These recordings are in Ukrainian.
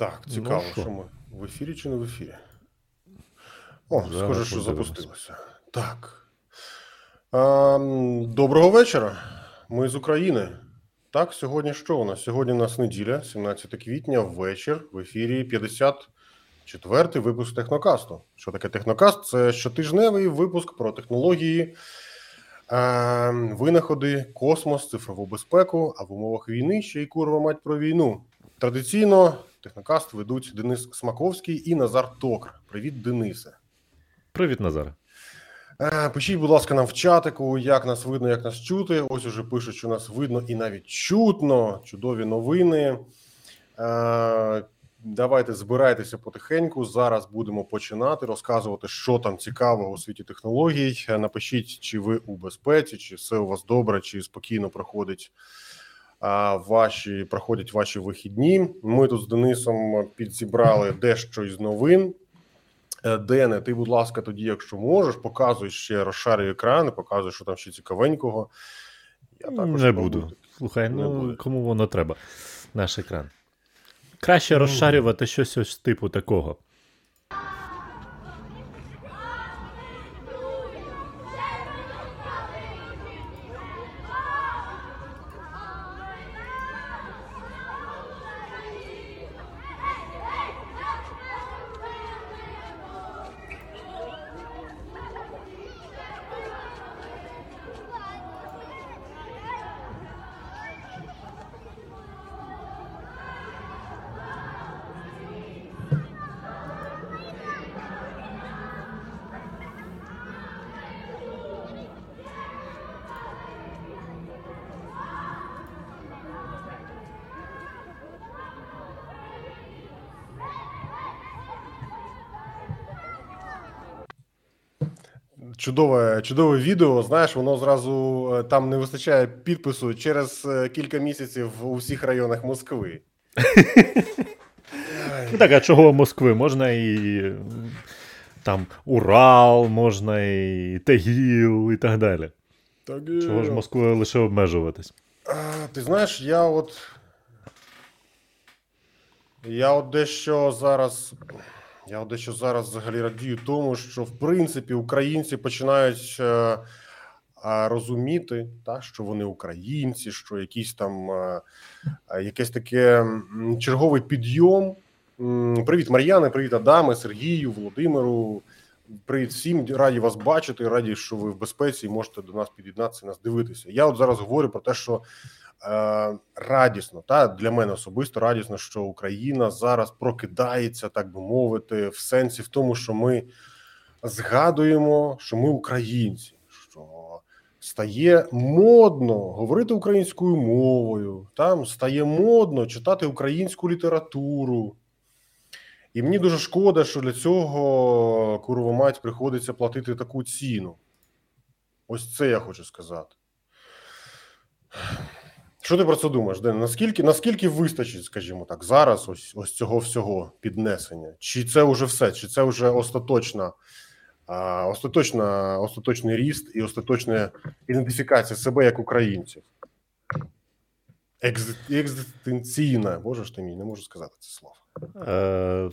Так, цікаво, Ну, що? що ми в ефірі чи не в ефірі? О, Зараз схоже, що запустилося. Так. Ем, доброго вечора. Ми з України. Так, сьогодні що у нас? Сьогодні у нас неділя, 17 квітня, вечір. В ефірі 54-й випуск Технокасту. Що таке Технокаст? Це щотижневий випуск про технології, ем, винаходи, космос, цифрову безпеку, а в умовах війни ще й курва мать про війну. Традиційно Технокаст ведуть Денис Смаковський і Назар Токар. Привіт, Денисе. Привіт, Назар. Е, Пишіть, будь ласка, нам в чатику, як нас видно, як нас чути. Ось уже пишуть, що нас видно і навіть чутно. Чудові новини. Е, Давайте збирайтеся потихеньку. Зараз будемо починати розказувати, що там цікавого у світі технологій. Е, Напишіть, чи ви у безпеці, чи все у вас добре, чи спокійно проходить ваші проходять ваші вихідні. Ми тут з Денисом підзібрали дещо із новин. Е, Дене, ти, будь ласка, тоді, якщо можеш, показуй ще розшарюй екран, показуй, що там ще цікавенького. Я також Не спробую. буду. Слухай, Не ну буде. кому воно треба? Наш екран. Краще розшарювати щось ось типу такого. Чудове, чудове відео. Знаєш, воно зразу е, там не вистачає підпису через е, кілька місяців у всіх районах Москви. Ну так, а чого Москви? Можна і там Урал, можна і Тагіл і так далі. Так, Чого ж Москвою лише обмежуватись? А, Ти знаєш, я от. Я от дещо зараз. Я дещо зараз взагалі радію тому, що в принципі українці починають е, розуміти, та, що вони українці, що якісь там е, е, якесь таке черговий підйом. Привіт, Мар'яни, привіт, Адаме, Сергію, Володимиру. Привіт всім, раді вас бачити, раді, що ви в безпеці і можете до нас під'єднатися, нас дивитися. Я от зараз говорю про те, що е, радісно, та для мене особисто радісно, що Україна зараз прокидається, так би мовити, в сенсі в тому, що ми згадуємо, що ми українці, що стає модно говорити українською мовою, там стає модно читати українську літературу. І мені дуже шкода, що для цього курва мать приходиться платити таку ціну. Ось це я хочу сказати. Що ти про це думаєш, Ден? Наскільки, наскільки вистачить, скажімо так, зараз ось, ось цього всього піднесення? Чи це вже все? Чи це вже остаточна, а, остаточна, остаточний ріст і остаточна ідентифікація себе як українців? Екзистенційна, боже ж ти мій, не можу сказати це слово. Е,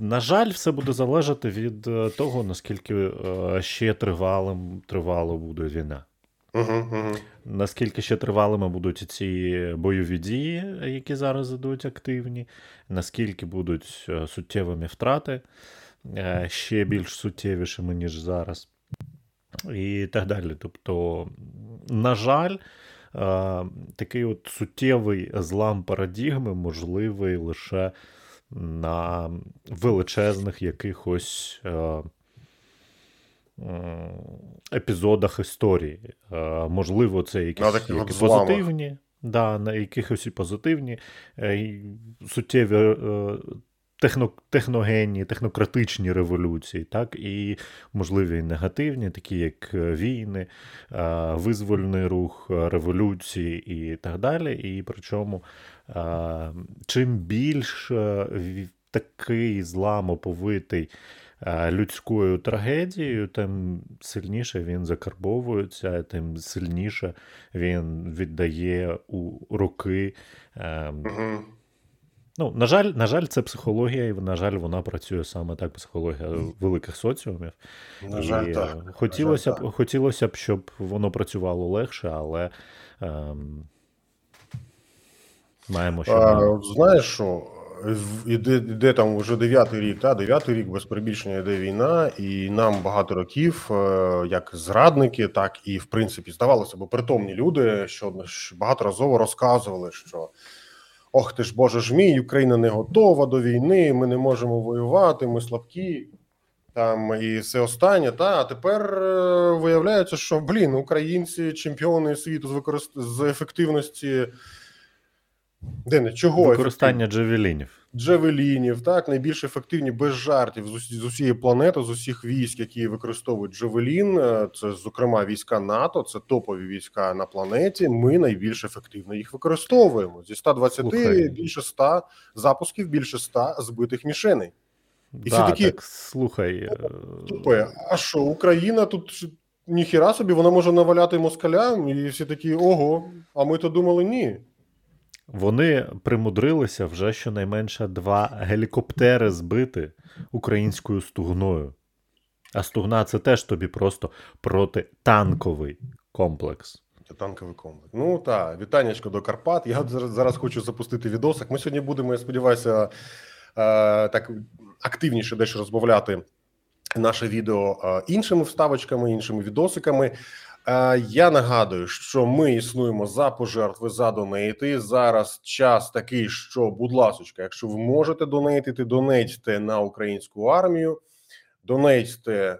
на жаль, все буде залежати від е, того, наскільки е, ще тривалим тривало буде війна. Угу. Наскільки ще тривалими будуть ці бойові дії, які зараз ідуть активні, наскільки будуть суттєвими втрати, ще більш суттєвішими, ніж зараз, і так далі. Тобто, на жаль, такий от суттєвий злам парадігми можливий лише на величезних якихось. е, епізодах історії. Е, Можливо, це якісь які позитивні, да, на якихось і позитивні, е, суттєві е, техно, техногенні, технократичні революції, так, і можливі негативні, такі як е, війни, е, визвольний рух, е, революції і так далі. І причому, чим більш такий зламоповитий людською трагедією, тим сильніше він закарбовується, тим сильніше він віддає у руки. е. Ну, на жаль, на жаль, це психологія, і на жаль, вона працює саме так, психологія великих соціумів. На жаль, і, так. е, Хотілося На жаль, б, хотілося б, щоб воно працювало легше, але ем, маємо, що А, знаєш що? Іде, іде там вже дев'ятий рік, та дев'ятий рік без перебільшення йде війна, і нам багато років, е, як зрадники, так і в принципі здавалося б, притомні люди, що багаторазово розказували, що ох ти ж Боже ж мій, Україна не готова до війни, ми не можемо воювати, ми слабкі. Там і все останнє, та а тепер е, виявляється, що блін, українці чемпіони світу з використ... з ефективності. Де не чого Використання джевелінів. Джевелінів, так найбільш ефективні без жартів з, усі, з усієї планети, з усіх військ, які використовують Джевелін. е, Це зокрема війська НАТО, це топові війська на планеті. Ми найбільш ефективно їх використовуємо. Зі 120 Слухай. більше 100 запусків, більше 100 збитих мішеней. І да, такі- так, слухай, е, Тупе, а що Україна тут ніхіра собі, вона може наваляти москалям, і всі такі ого. А ми то думали ні. Вони примудрилися вже щонайменше два гелікоптери збити українською стугною. А стугна це теж тобі просто протитанковий комплекс. Танковий комплекс. Ну так, вітаннячко до Карпат. Я зараз, зараз хочу запустити відосик. Ми сьогодні будемо, я сподіваюся, е, так активніше дещо розмовляти наше відео е, іншими вставочками, іншими відосиками. Я нагадую, що ми існуємо за пожертви за донейти. Зараз час такий, що, будь ласочка, якщо ви можете донейтити, донейтьте на українську армію, донейтьте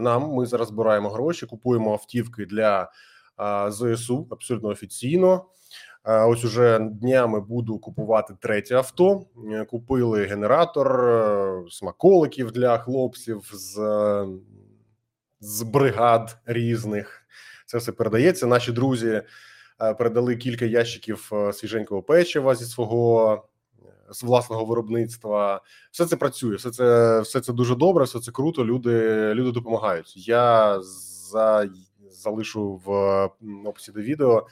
нам. Ми зараз збираємо гроші, купуємо автівки для ЗСУ абсолютно офіційно. Ось уже днями буду купувати третє авто. Е, Купили генератор, е, смаколиків для хлопців з, з бригад різних. Це все передається. Наші друзі е, передали кілька ящиків е, свіженького печива зі свого е, з власного виробництва. Все це працює, все це все це дуже добре, все це круто. Люди люди допомагають. Я за залишу в описі до відео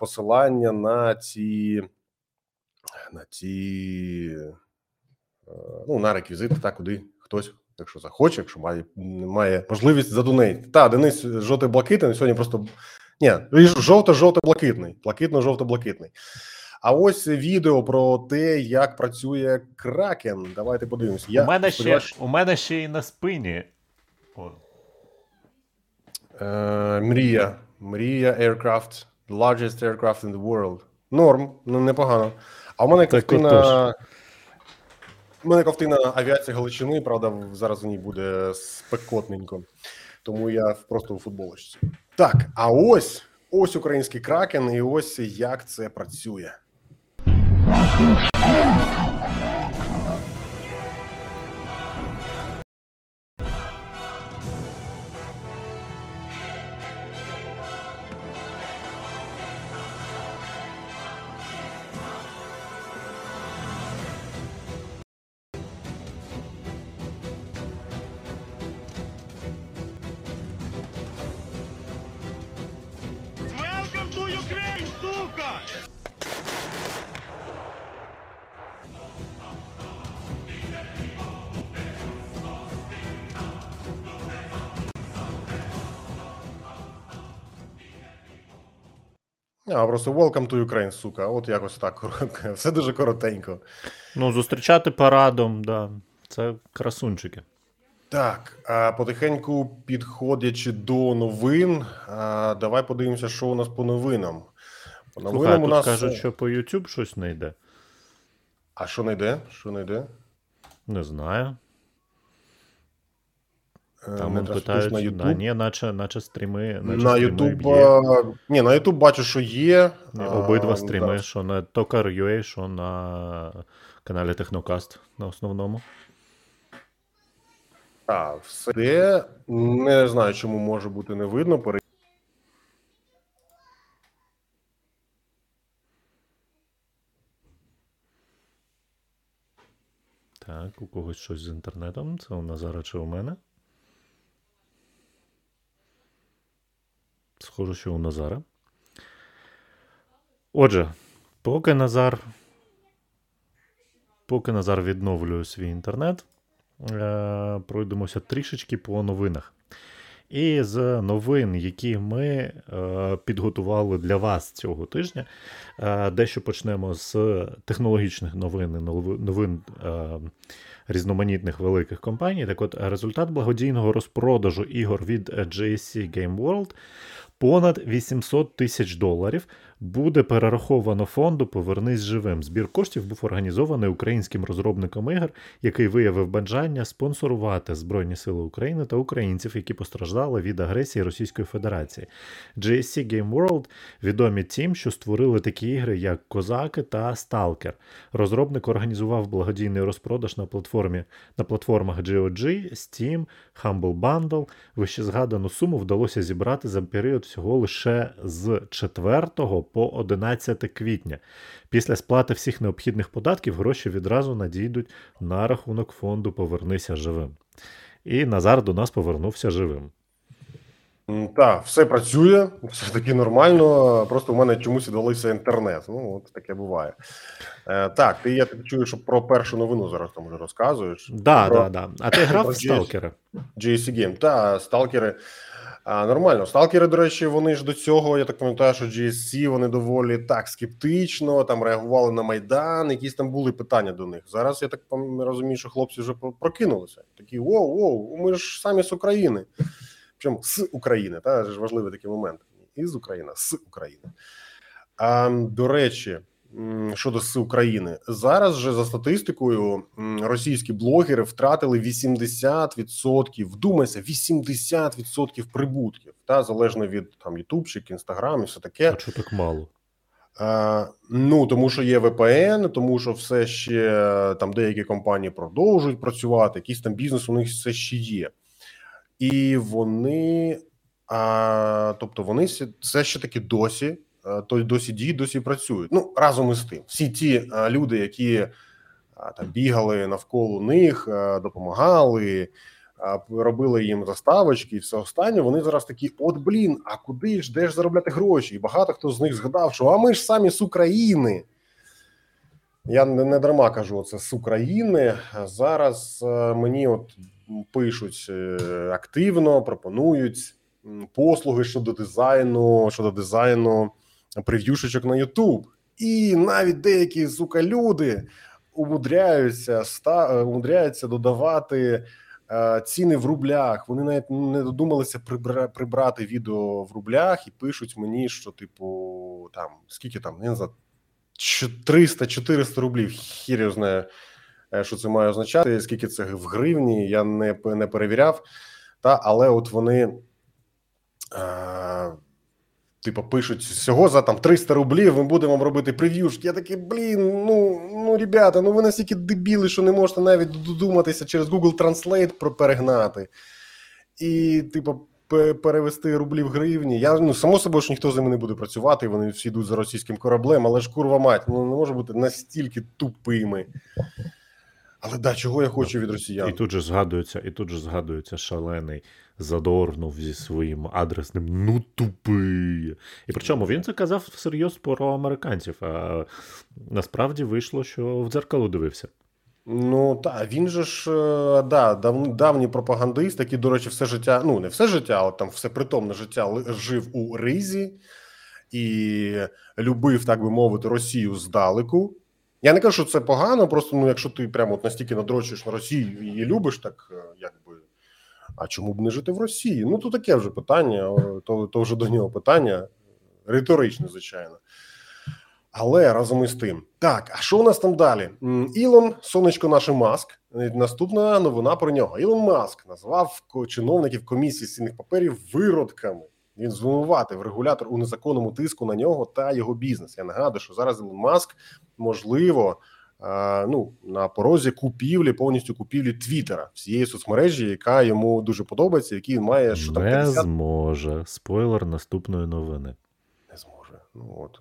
посилання на ці на ці ну, на реквізити, та куди хтось, якщо захоче, якщо має, має можливість задонейти. Та, Денис жовтий-блакитний сьогодні просто ні, жовто-жовто-блакитний, блакитно-жовто-блакитний. А ось відео про те, як працює кракен. Давайте подивимось. Я у, мене ще, сподіваюся, у мене ще й на спині. О, Е, мрія. Мрія Aircraft. The largest aircraft in the world. Норм, ну непогано. А в мене Так ковтина. Мене ковтина авіації Галичини, правда, зараз у ній буде спекотненько. Тому я просто у футболочці. Так, а ось ось український кракен, і ось як це працює. Просто welcome to Ukraine, сука. От якось так. Все дуже коротенько. Ну, зустрічати парадом, да. Це красунчики. Так, а потихеньку підходячи до новин, а, давай подивимося, що у нас по новинам. По новинам а у тут нас. кажуть, що по YouTube щось не йде. А що не йде? Що не йде? Не знаю. Е, Там не питають, на YouTube. ні, наче, наче стріми. Наче На YouTube, а, ні, на YouTube бачу, що є. Ні, А, Обидва стріми, зараз. що на Tokar.ua, що на каналі Технокаст на основному. А, все. Не знаю, чому може бути не видно. Пере- Так, у когось щось з інтернетом. Це у Назара чи у мене. Схоже, що у Назара. Отже, поки Назар поки Назар відновлює свій інтернет, е, пройдемося трішечки по новинах. І з новин, які ми е, підготували для вас цього тижня, е, дещо почнемо з технологічних новин, новин різноманітних великих компаній. Так от, результат благодійного розпродажу ігор від GSC Game World понад 800 тисяч доларів буде перераховано фонду Повернись живим. Збір коштів був організований українським розробником ігор, який виявив бажання спонсорувати Збройні Сили України та українців, які постраждали від агресії Російської Федерації. GSC Game World відомі тим, що створили такі ігри, як Козаки та Сталкер. Розробник організував благодійний розпродаж на платформі на платформах GOG, Steam, Humble Bundle. Вище згадану суму вдалося зібрати за період всього лише з 4 по 11 квітня. Після сплати всіх необхідних податків гроші відразу надійдуть на рахунок фонду Повернися живим. І Назар до нас повернувся живим. Так, все працює, все таки нормально. Просто у мене чомусь відвалився інтернет. Ну, от таке буває. Е, так, ти я так чую, що про першу новину зараз там вже розказуєш. Да, Про да, да. А ти грав в. Сталкера? GSC Game. Та, сталкери. А, нормально. Сталкери, до речі, вони ж до цього, я так пам'ятаю, що GSC вони доволі так скептично там реагували на Майдан, якісь там були питання до них. Зараз я так розумію, що хлопці вже прокинулися. Такі воу, воу, ми ж самі з України. Причому з України, та ж важливий такий момент. Із України, з України. А, до речі, щодо з України, зараз же за статистикою російські блогери втратили 80%, вдумайся, 80% прибутків, та залежно від там Ютубчик, Інстаграм і все таке. А чого так мало? Е, ну тому що є VPN, тому що все ще там деякі компанії продовжують працювати, якийсь там бізнес у них все ще є, і вони, а, тобто, вони все ще таки досі, досі діють, досі працюють. Ну разом із тим, всі ті е, люди, які там бігали навколо них, е, допомагали. Робили їм заставочки і все останнє. Вони зараз такі: от блін, а куди ж де ж заробляти гроші? І багато хто з них згадав, що а ми ж самі з України. Я не, дарма кажу це з України. Зараз е, мені от пишуть е, активно, пропонують послуги щодо дизайну, щодо дизайну прев'юшечок на YouTube. І навіть деякі сука люди умудряються ста, е, умудряються додавати е, ціни в рублях. Вони навіть не додумалися прибра, прибрати відео в рублях і пишуть мені, що типу там скільки там не знаю, 300-400 рублів. Хір знає, е, що це має означати. Скільки це в гривні? Я не, не перевіряв. Та але от вони. Е, Типу, пишуть всього за там 300 рублів. Ми будемо робити прев'юшки. Я такий, блін, ну ну ребята, ну ви настільки дебіли, що не можете навіть додуматися через Google Translate про перегнати. І, типу, перевести рублі в гривні. Я ну само собою, що ніхто з ними не буде працювати. Вони всі йдуть за російським кораблем, але ж курва мать, ну не може бути настільки тупими. Але да, чого я хочу від росіян? І тут же згадується, і тут же згадується шалений Задорнов зі своїм адресним ну тупий. І причому він це казав всерйоз про американців. А насправді вийшло, що в дзеркало дивився. Ну так, він же ж е, да, дав, давній пропагандист, який, до речі, все життя, ну не все життя, але там все притомне життя жив у Ризі і любив, так би мовити, Росію здалеку. Я не кажу, що це погано, просто ну, якщо ти прямо от настільки надрочуєш на Росію і її любиш, так е, якби. А чому б не жити в Росії? Ну, то таке вже питання, то, то вже до нього питання риторичне, звичайно. Але разом із тим, так, а що у нас там далі? Ілон, сонечко наше Маск. Е, Наступна новина про нього. Ілон Маск назвав чиновників комісії з цінних паперів виродками. Він звинуватив регулятор у незаконному тиску на нього та його бізнес. Я нагадую, що зараз Ілон Маск можливо. Ну, на порозі купівлі, повністю купівлі Твіттера, всієї соцмережі, яка йому дуже подобається, який він має що там Не 50 зможе. Спойлер наступної новини. Не зможе. Ну от.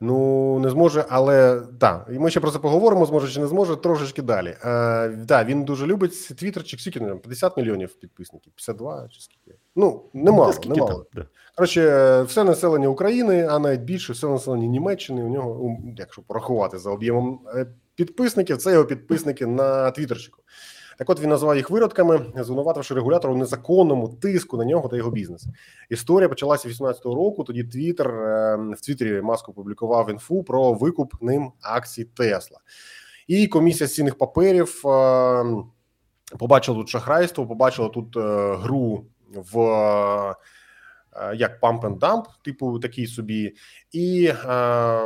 Ну, не зможе, але так, і ми ще про це поговоримо, зможе чи не зможе, трошечки далі. Е, да, він дуже любить Твіттер, чи скільки там, 50 мільйонів підписників, 52 чи скільки. Ну, немало, скільки немало. там? Да. Коротше, все населення України, а навіть більше, все населення Німеччини. У нього, якщо порахувати за об'ємом е, підписників. Це його підписники на твіттерчику. Так от він назвав їх виродками, звинувативши регулятора у незаконному тиску на нього та його бізнес. Історія почалася 18-го року. Тоді Твіттер е, в Твіттері Маск опублікував інфу про викуп ним акцій Тесла. І комісія з цінних паперів е, побачила тут шахрайство, побачила тут е, гру в як pump and dump, типу такий собі, і е,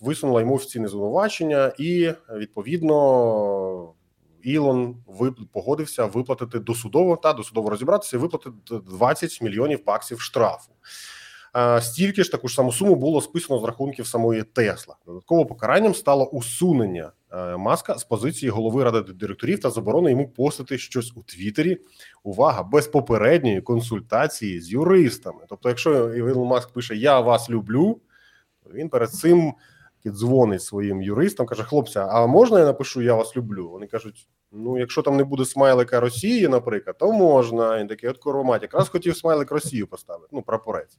висунула йому офіційне звинувачення, і відповідно. Ілон вип... погодився виплатити досудово та досудово розібратися і виплатити 20 мільйонів баксів штрафу. Е, Стільки ж таку ж саму суму було списано з рахунків самої Тесла. Додатково покаранням стало усунення е, маска з позиції голови ради директорів та заборона йому постити щось у Твіттері. Увага без попередньої консультації з юристами. Тобто, якщо Ілон Маск пише Я вас люблю, то він перед цим дзвонить своїм юристам, каже: хлопці, а можна я напишу Я вас люблю? Вони кажуть: ну, якщо там не буде смайлика Росії, наприклад, то можна. Він такий от коромат, якраз хотів смайлик Росію поставити. Ну, прапорець.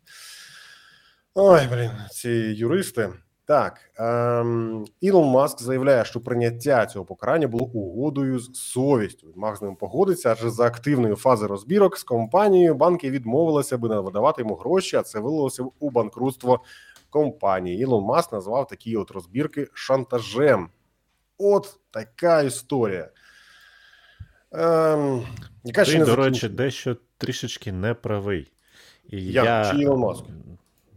Ой, блін, ці юристи. Так, ем, Ілон Маск заявляє, що прийняття цього покарання було угодою з совістю. Маск з ним погодиться, адже за активної фази розбірок з компанією банки відмовилися би видавати йому гроші, а це вилилося у банкрутство компанії. Ілон Маск назвав такі от розбірки шантажем. От така історія. Ем, яка ще не до речі, дещо трішечки неправий. І Я я... чи Ілон Маск?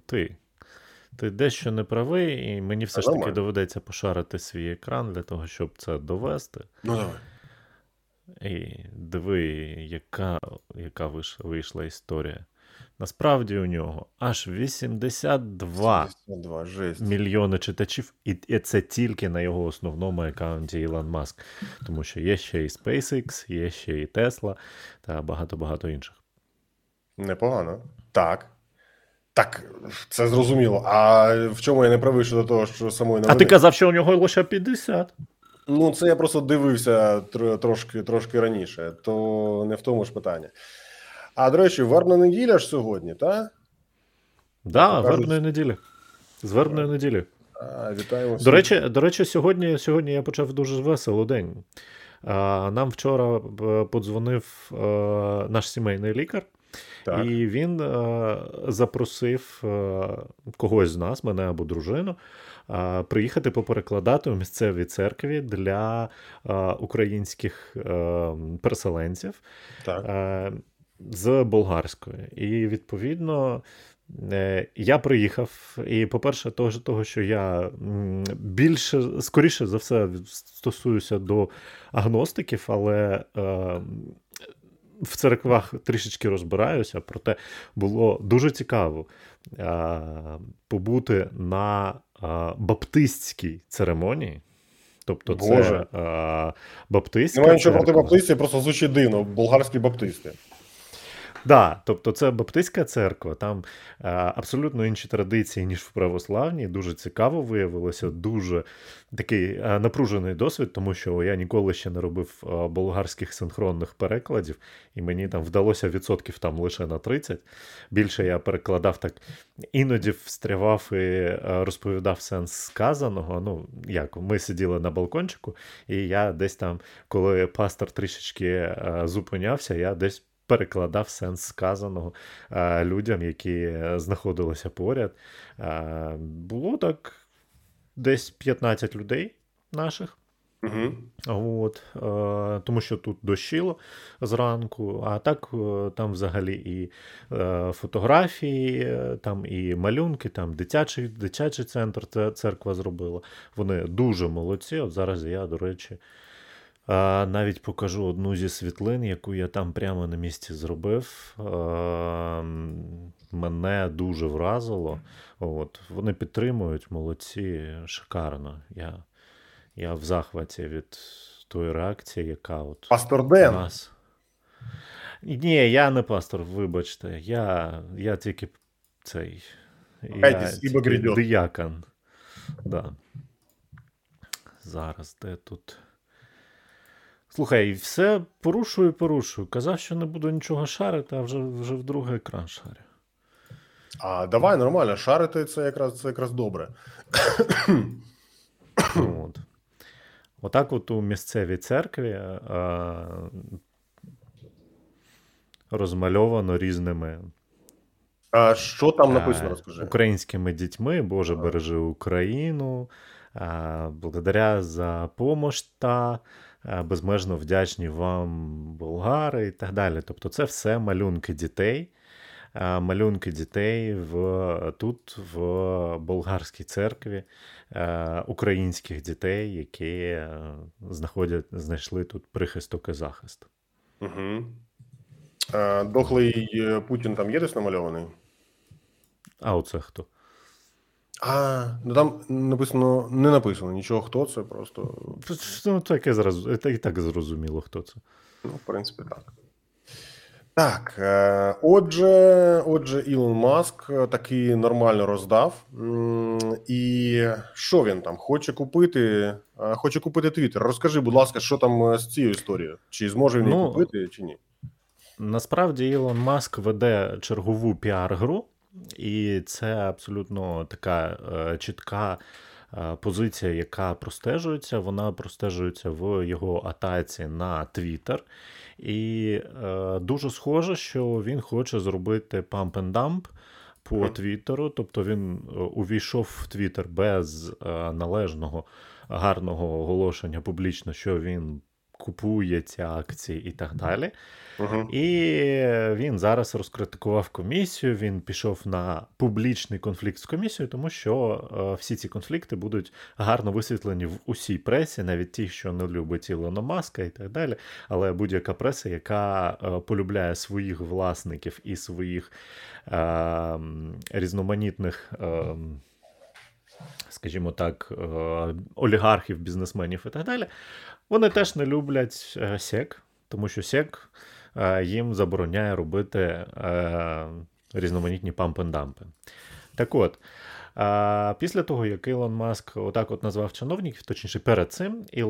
Ти. Ти дещо неправий, і мені все ж таки доведеться пошарити свій екран для того, щоб це довести. Ну давай. І диви, яка, яка вийшла історія. Насправді у нього аж 82 72, жесть. мільйони читачів, і, і це тільки на його основному аккаунті Ілон Маск. Тому що є ще і SpaceX, є ще і Tesla та багато-багато інших. Непогано. Так. Так, це зрозуміло. А в чому я не правий щодо того, що самої А ти казав, що у нього лише 50. Ну, це я просто дивився тр- трошки, трошки раніше, то не в тому ж питання. А до речі, вербна неділя ж сьогодні, так? Да, Кажуть- вербної неділі. З вербної неділі. Вітаємо. До речі, до речі, сьогодні, сьогодні я почав дуже весело день. Нам вчора е, подзвонив е, наш сімейний лікар, так. і він е, запросив е, когось з нас, мене або дружину, е, приїхати поперекладати у місцевій церкві для е, українських е, переселенців так. е, з болгарської. І відповідно. Я приїхав, і, по-перше, того, що я більше, скоріше за все, стосуюся до агностиків, але е, в церквах трішечки розбираюся, проте було дуже цікаво е, побути на е, баптистській церемонії. Тобто, Боже. це баптистська Немає нічого проти баптистів, просто звучить дивно. Болгарські баптисти. Да, тобто це баптистська церква, там е, абсолютно інші традиції, ніж в православній. Дуже цікаво виявилося, дуже такий е, напружений досвід, тому що я ніколи ще не робив е, болгарських синхронних перекладів, і мені там вдалося відсотків там лише на 30. Більше я перекладав так, іноді встрявав і розповідав сенс сказаного. Ну, як ми сиділи на балкончику, і я десь там, коли пастор трішечки зупинявся, я десь перекладав сенс сказаного е, людям, які знаходилися поряд. Е, було так десь 15 людей наших. Угу. От, е, тому що тут дощило зранку, а так е, там взагалі і е, фотографії, е, там і малюнки, там дитячий, дитячий центр це церква зробила. Вони дуже молодці. От зараз я, до речі, е, навіть покажу одну зі світлин, яку я там прямо на місці зробив. Мене дуже вразило. От, вони підтримують, молодці, шикарно. Я, я в захваті від тої реакції, яка от Пастор у Ден. нас. Ні, я не пастор, вибачте. Я, я тільки цей. Я тільки диякон. Да. Зараз, де тут. Слухай, все порушую, порушую. Казав, що не буду нічого шарити, а вже, вже в другий екран шарю. А давай нормально, шарити це якраз це якраз добре. От. Отак, от у місцевій церкві е, розмальовано різними А що там е, написано, розкажи. українськими дітьми. Боже, бережи Україну. е, Благодаря за помощь та е, безмежно вдячні вам, болгари, і так далі. Тобто, це все малюнки дітей. е, Малюнки дітей в, тут, в болгарській церкві, е, українських дітей, які е, знаходять, знайшли тут прихисток і захист. Угу. А, дохлий е, Путін там є десь намальований? А оце хто? А, ну там написано, не написано нічого, хто це, просто, Ну, таке зразу, і так зрозуміло, хто це. ну, в принципі, так. Так, е, отже, отже, Ілон Маск е, таки нормально роздав. І що він там? Хоче купити? е, Хоче купити Твіттер. Розкажи, будь ласка, що там з цією історією? Чи зможе він її Ну, купити, чи ні? Насправді Ілон Маск веде чергову піар-гру, і це абсолютно така е, чітка е, позиція, яка простежується. Вона простежується в його атаці на Твіттер. І е, дуже схоже, що він хоче зробити dump по. Твіттеру. Тобто він увійшов в Твіттер без належного гарного оголошення публічно, що він купує ці акції і так далі. Угу. І він зараз розкритикував комісію. Він пішов на публічний конфлікт з комісією, тому що е, всі ці конфлікти будуть гарно висвітлені в усій пресі, навіть ті, що не любить Ілона Маска і так далі. Але будь-яка преса, яка е, полюбляє своїх власників і своїх е, різноманітних. Е, Скажімо так, е, олігархів, бізнесменів і так далі, вони теж не люблять е, СЕК, тому що СЕК е, їм забороняє робити е, різноманітні пампендампи. Так от, е, після того, як Ілон Маск отак от назвав чиновників, точніше перед цим, Іл,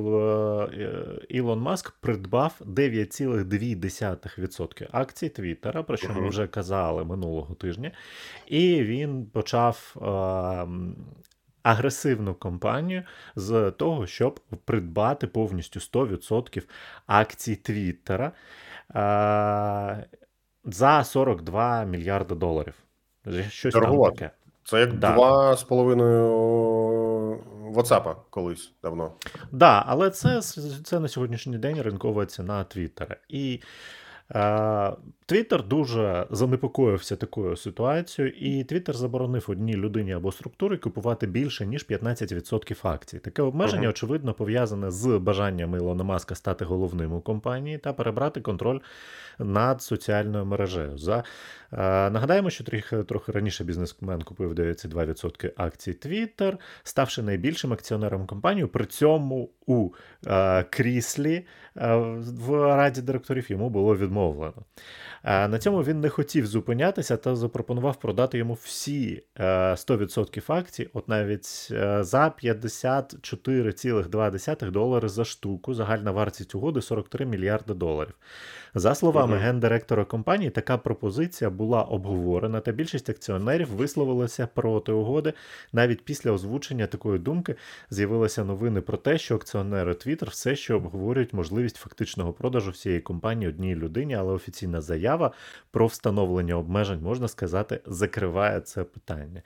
Ілон Маск придбав 9,2% акцій Твіттера, про що ми вже казали минулого тижня, і він почав. Агресивну кампанію з того, щоб придбати повністю 100% акцій Твіттера за 42 мільярди доларів. Щось там таке. Це як Да. два з половиною WhatsApp колись давно. Да, але це, це на сьогоднішній день ринкова ціна Твіттера. І Твіттер дуже занепокоївся такою ситуацією, і Твіттер заборонив одній людині або структурі купувати більше ніж 15% акцій. Таке обмеження, Мгм. очевидно, пов'язане з бажанням Ілона Маска стати головним у компанії та перебрати контроль над соціальною мережею. За е, нагадаємо, що трохи, трохи раніше бізнесмен купив 9,2% акцій Twitter, ставши найбільшим акціонером компанії. При цьому у е, кріслі е, в раді директорів йому було відмовлено. Е, на цьому він не хотів зупинятися та запропонував продати йому всі е, 100% акцій, от навіть е, за 54,2 долари за штуку. Загальна вартість угоди 43 мільярди доларів. За словами Мгм. гендиректора компанії, така пропозиція була обговорена, та більшість акціонерів висловилася проти угоди. Навіть після озвучення такої думки з'явилися новини про те, що акціонери Twitter все ще обговорюють можливість фактичного продажу всієї компанії одній людині, але офіційна заява про встановлення обмежень, можна сказати, закриває це питання.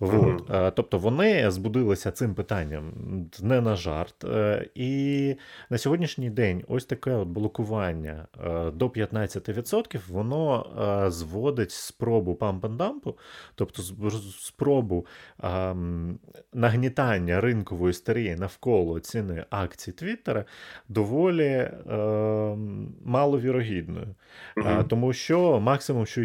Вот. Е, Тобто вони збудилися цим питанням не на жарт. Е, І на сьогоднішній день ось таке от блокування е, до 15%, воно е, зводить спробу памп-н-дампу, тобто спробу ем, нагнітання ринкової істерії навколо ціни акцій Твіттера доволі ем, маловірогідною. А, Мгм. Тому що максимум, що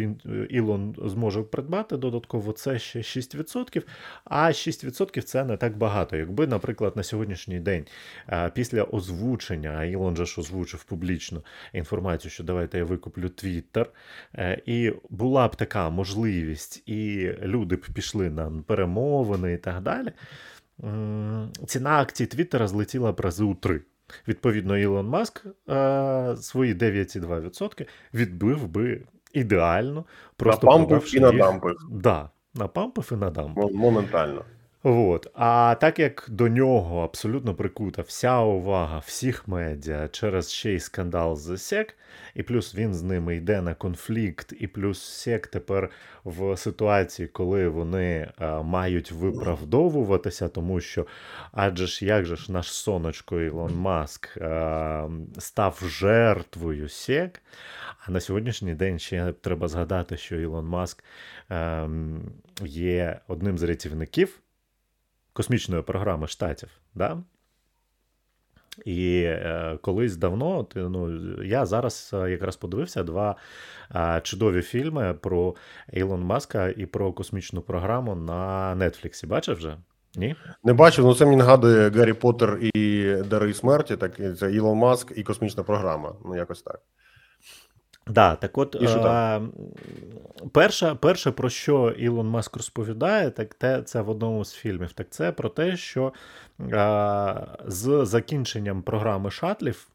Ілон зможе придбати додатково, це ще 6%, а 6% це не так багато. Якби, наприклад, на сьогоднішній день а, після озвучення, а Ілон же ж озвучив публічно інформацію, що давайте я викуплю Твіттер, е, і була б така можливість, і люди б пішли на перемовини і так далі. Ціна акцій Твіттера злетіла б рази у три. Відповідно, Ілон Маск е, свої 9,2% відбив би ідеально, просто Напампив продавши і на надампив. Да, напампив і надампив. Мо- Моментально. От. А так як до нього абсолютно прикута вся увага всіх медіа через ще й скандал з СЕК, і плюс він з ними йде на конфлікт, і плюс СЕК тепер в ситуації, коли вони а, мають виправдовуватися, тому що адже ж як же ж наш сонечко Ілон Маск а, став жертвою СЕК. А на сьогоднішній день ще треба згадати, що Ілон Маск ем, є одним з рятівників космічної програми штатів. Да? І е, колись давно, ну, я зараз е, якраз подивився два е, чудові фільми про Ілон Маска і про космічну програму на Нетфліксі. Бачив вже? Ні? Не бачив, ну це мені нагадує Гаррі Поттер і Дари смерті, так це Ілон Маск і космічна програма. Ну, якось так. Да, так от е, перше, перше, про що Ілон Маск розповідає, так те, це в одному з фільмів. Так це про те, що е, з закінченням програми шатлів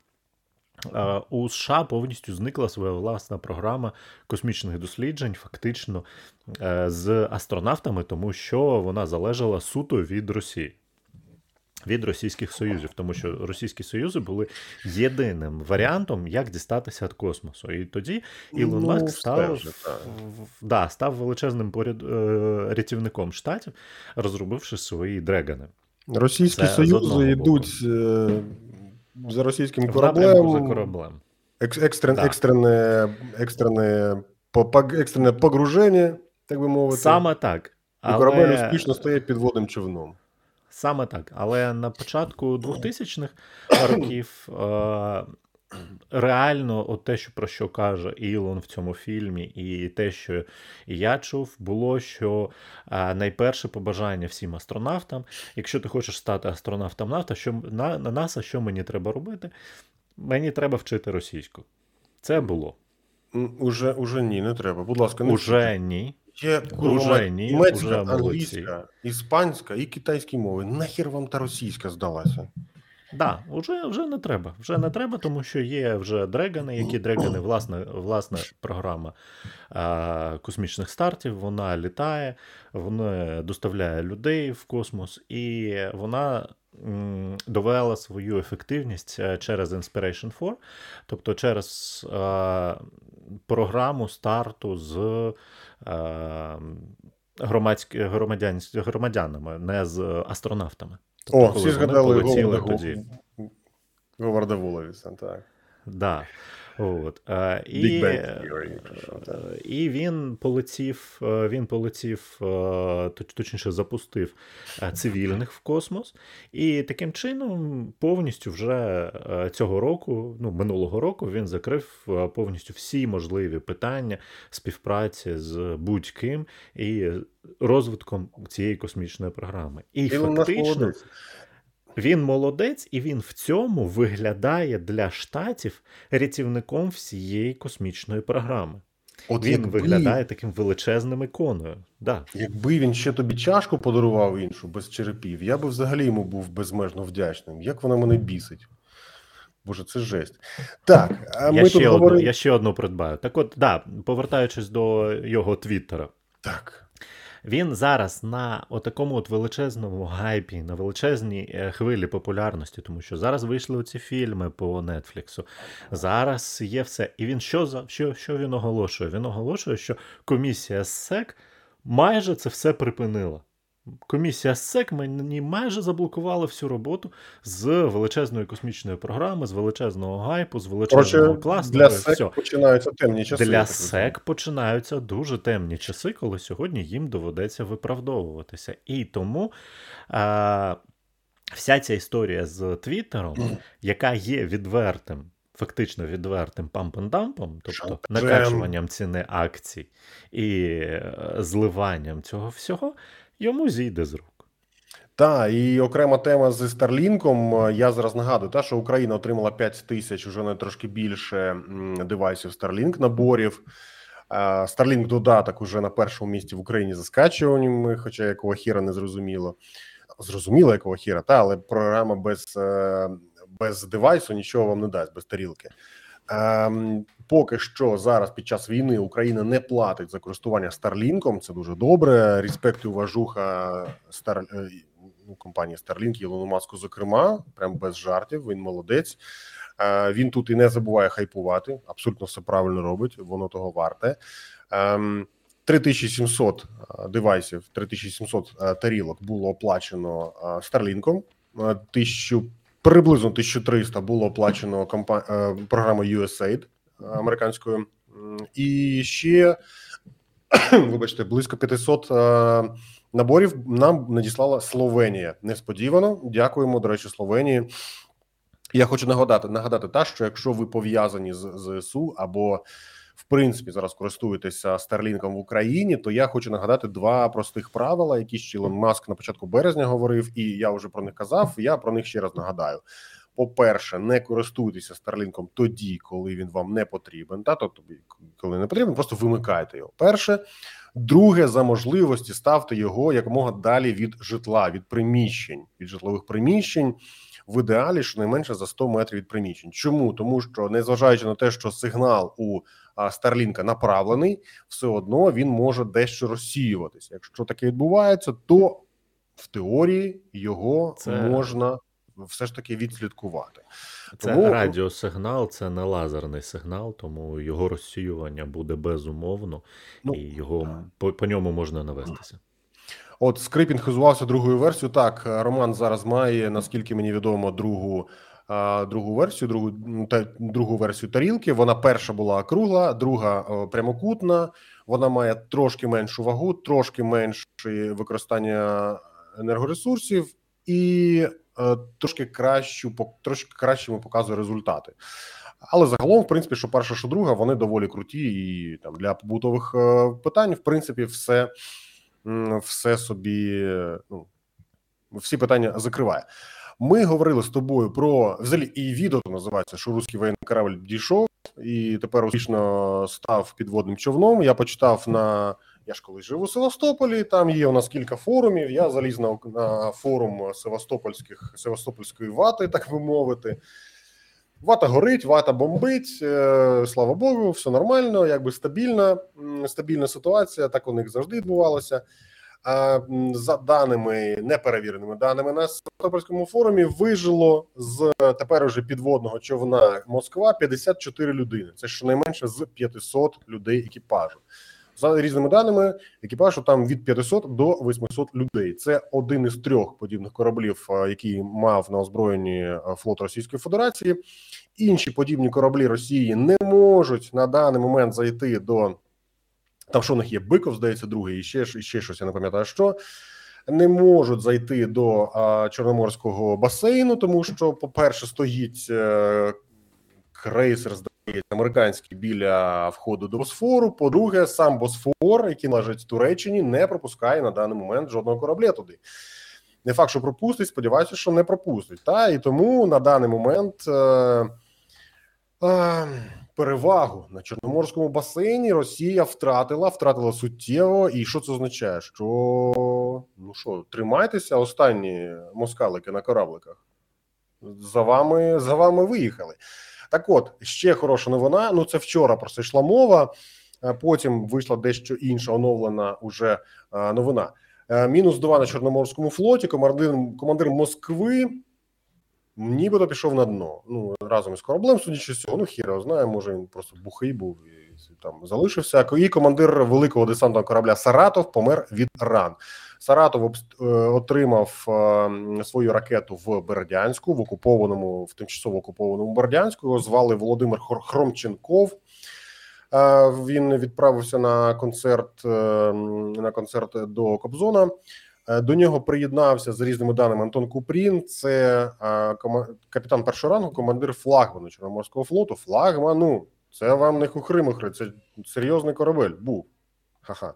е, у США повністю зникла своя власна програма космічних досліджень, фактично е, з астронавтами, тому що вона залежала суто від Росії. Від російських союзів, тому що російські союзи були єдиним варіантом, як дістатися від космосу. І тоді Ілон Ну, Маск став, да, став величезним поряд, е, рятівником штатів, розробивши свої дрегани. Російські Це союзи йдуть е, за російським напрямку за кораблем. кораблем. Екс, екстрен, Да. екстрене, екстрене, екстрене погруження, так би мовити. Саме так. І корабель Але... успішно стає підводним човном. Саме так. Але на початку 2000-х років е, реально, от те, що про що каже Ілон в цьому фільмі, і те, що я чув, було, що е, найперше побажання всім астронавтам, якщо ти хочеш стати астронавтом НАТО, що на, на НАСА, що мені треба робити? Мені треба вчити російську. Це було. Уже, уже ні, не треба. Будь ласка, не Уже ні. Курва ні, німецька, англійська, іспанська і китайські мови. Нахер вам та російська здалася? Да, вже, вже не треба. Вже не треба, тому що є вже дрегани, які дрегани, власна, власна програма а, космічних стартів. Вона літає, вона доставляє людей в космос, і вона м, довела свою ефективність е, через Inspiration 4, тобто через а, програму старту з. А, громадські, громадян, громадянами, не з астронавтами. Тобто, О, всі згадали тоді. Говарда Вуловіса, так. Да. От. І, е, і він полетів, е, він полетів, е, точніше, запустив цивільних в космос. І таким чином, повністю вже цього року, ну, минулого року, він закрив повністю всі можливі питання співпраці з будь-ким і розвитком цієї космічної програми. І Маск фактично. Він молодець, і він в цьому виглядає для штатів рятівником всієї космічної програми. От він якби, виглядає таким величезним іконою. Да. якби він ще тобі чашку подарував іншу без черепів, я би взагалі йому був безмежно вдячним. Як вона мене бісить. Боже, це жесть. Так, а Я, ми тут ще одну, говорили. я ще одну придбаю. Так от, да, повертаючись до його твіттера. Так. Він зараз на отакому от величезному гайпі, на величезній е, хвилі популярності, тому що зараз вийшли оці фільми по Нетфліксу. Зараз є все. І він що що, що він оголошує? Він оголошує, що комісія СЕК майже це все припинила. Комісія СЕК мені майже заблокувала всю роботу з величезної космічної програми, з величезного гайпу, з величезного класу. для все. починаються темні часи. Для. СЕК починаються дуже темні часи, коли сьогодні їм доведеться виправдовуватися. І тому а, вся ця історія з Твіттером, яка є відвертим, фактично відвертим пампендампом, тобто накачуванням ціни акцій і е, зливанням цього всього, йому зійде з рук. Так, і окрема тема з Старлінком. Я зараз нагадую, та, що Україна отримала 5 тисяч, уже не трошки більше девайсів Starlink наборів. А, Starlink додаток уже на першому місці в Україні за скачуваннями, хоча якого хіра не зрозуміло. Зрозуміло, якого хіра, та, але програма без, е, без девайсу нічого вам не дасть, без тарілки. Ем, поки що зараз під час війни Україна не платить за користування Старлінком. Це дуже добре. Респект і уважуха Стар е, ну, компанії Starlink, Ілону Маску, зокрема, прям без жартів. Він молодець. Е, він тут і не забуває хайпувати. Абсолютно все правильно робить. Воно того варте. Ем, 3700 е, девайсів, 3700 е, тарілок було оплачено Старлінком. Е, Тисячу приблизно 1300 було оплачено компа... е, програмою USAID е, американською, і ще вибачте, близько 500 е, наборів нам надіслала Словенія. Несподівано. Дякуємо. До речі, Словенії. Я хочу нагадати нагадати та, що якщо ви пов'язані з ЗСУ або в принципі зараз користуєтеся Старлінком в Україні, то я хочу нагадати два простих правила, які ще Ілон Маск на початку березня говорив, і я вже про них казав. Я про них ще раз нагадаю. По-перше, не користуйтеся Старлінком тоді, коли він вам не потрібен. Та тобто, коли не потрібен, просто вимикайте його. Перше, друге, за можливості ставте його якомога далі від житла, від приміщень, від житлових приміщень. В ідеалі щонайменше за 100 метрів від приміщень. Чому? Тому що незважаючи на те, що сигнал у Старлінка направлений, все одно він може дещо розсіюватися. Якщо таке відбувається, то в теорії його Це- можна все ж таки відслідкувати. Це Тому- радіосигнал, це не лазерний сигнал, тому його розсіювання буде безумовно, Ну, і його по, по ньому можна навестися. От Скрипінг хизувався другою версією. Так, Роман зараз має, наскільки мені відомо, другу. Другу версію, другу та другу версію тарілки. Вона перша була кругла, друга прямокутна. Вона має трошки меншу вагу, трошки менше використання енергоресурсів і е, трошки кращу трошки кращими показує результати. Але загалом, в принципі, що перша, що друга, вони доволі круті, і там для побутових е, питань, в принципі, все все собі ну, всі питання закриває. Ми говорили з тобою про взагалі і відео називається, що русський воєнний корабль дійшов і тепер успішно став підводним човном. Я почитав на я ж колись жив у Севастополі. Там є у нас кілька форумів. Я заліз на, на форум Севастопольських Севастопольської вати, так би мовити. Вата горить, вата бомбить. е, Слава Богу, все нормально, якби стабільна, стабільна ситуація. Так у них завжди відбувалося. За даними неперевіреними даними на Севастопольському форумі, вижило з тепер уже підводного човна Москва 54 людини. Це щонайменше з 500 людей екіпажу. За різними даними, екіпажу там від 500 до 800 людей. Це один із трьох подібних кораблів, е, який мав на озброєнні е, флот Російської Федерації. Інші подібні кораблі Росії не можуть на даний момент зайти до там, що у них є Биков, здається, другий, і ще, і ще щось, я не пам'ятаю, що не можуть зайти до а, Чорноморського басейну, тому що, по-перше, стоїть е, крейсер, здається, американський біля входу до Босфору. По-друге, сам Босфор, який належить Туреччині, не пропускає на даний момент жодного корабля туди. Не факт, що пропустить, сподіваюся, що не пропустить. Та і тому на даний момент. Е, е, перевагу на чорноморському басейні Росія втратила, втратила суттєво. І що це означає? Що ну що, тримайтеся, останні москалики на корабликах. За вами за вами виїхали. Так, от ще хороша новина. Ну це вчора про це йшла мова. Потім вийшла дещо інша оновлена уже новина. Е, Мінус 2 на Чорноморському флоті. Командир командир Москви нібито пішов на дно. Ну разом із кораблем, судячи з цього, ну хіра знає, може він просто бухий був там залишився. І командир великого десантного корабля Саратов помер від ран. Саратов е, отримав е, свою ракету в Бердянську, в окупованому, в тимчасово окупованому Бердянську. Його звали Володимир Хромченков. Е, Він відправився на концерт на концерт до Кобзона. До нього приєднався за різними даними Антон Купрін. Це капітан першого рангу, командир флагману Чорноморського флоту. Флагману це вам не хухри-мухри, це серйозний корабель. Був ха-ха.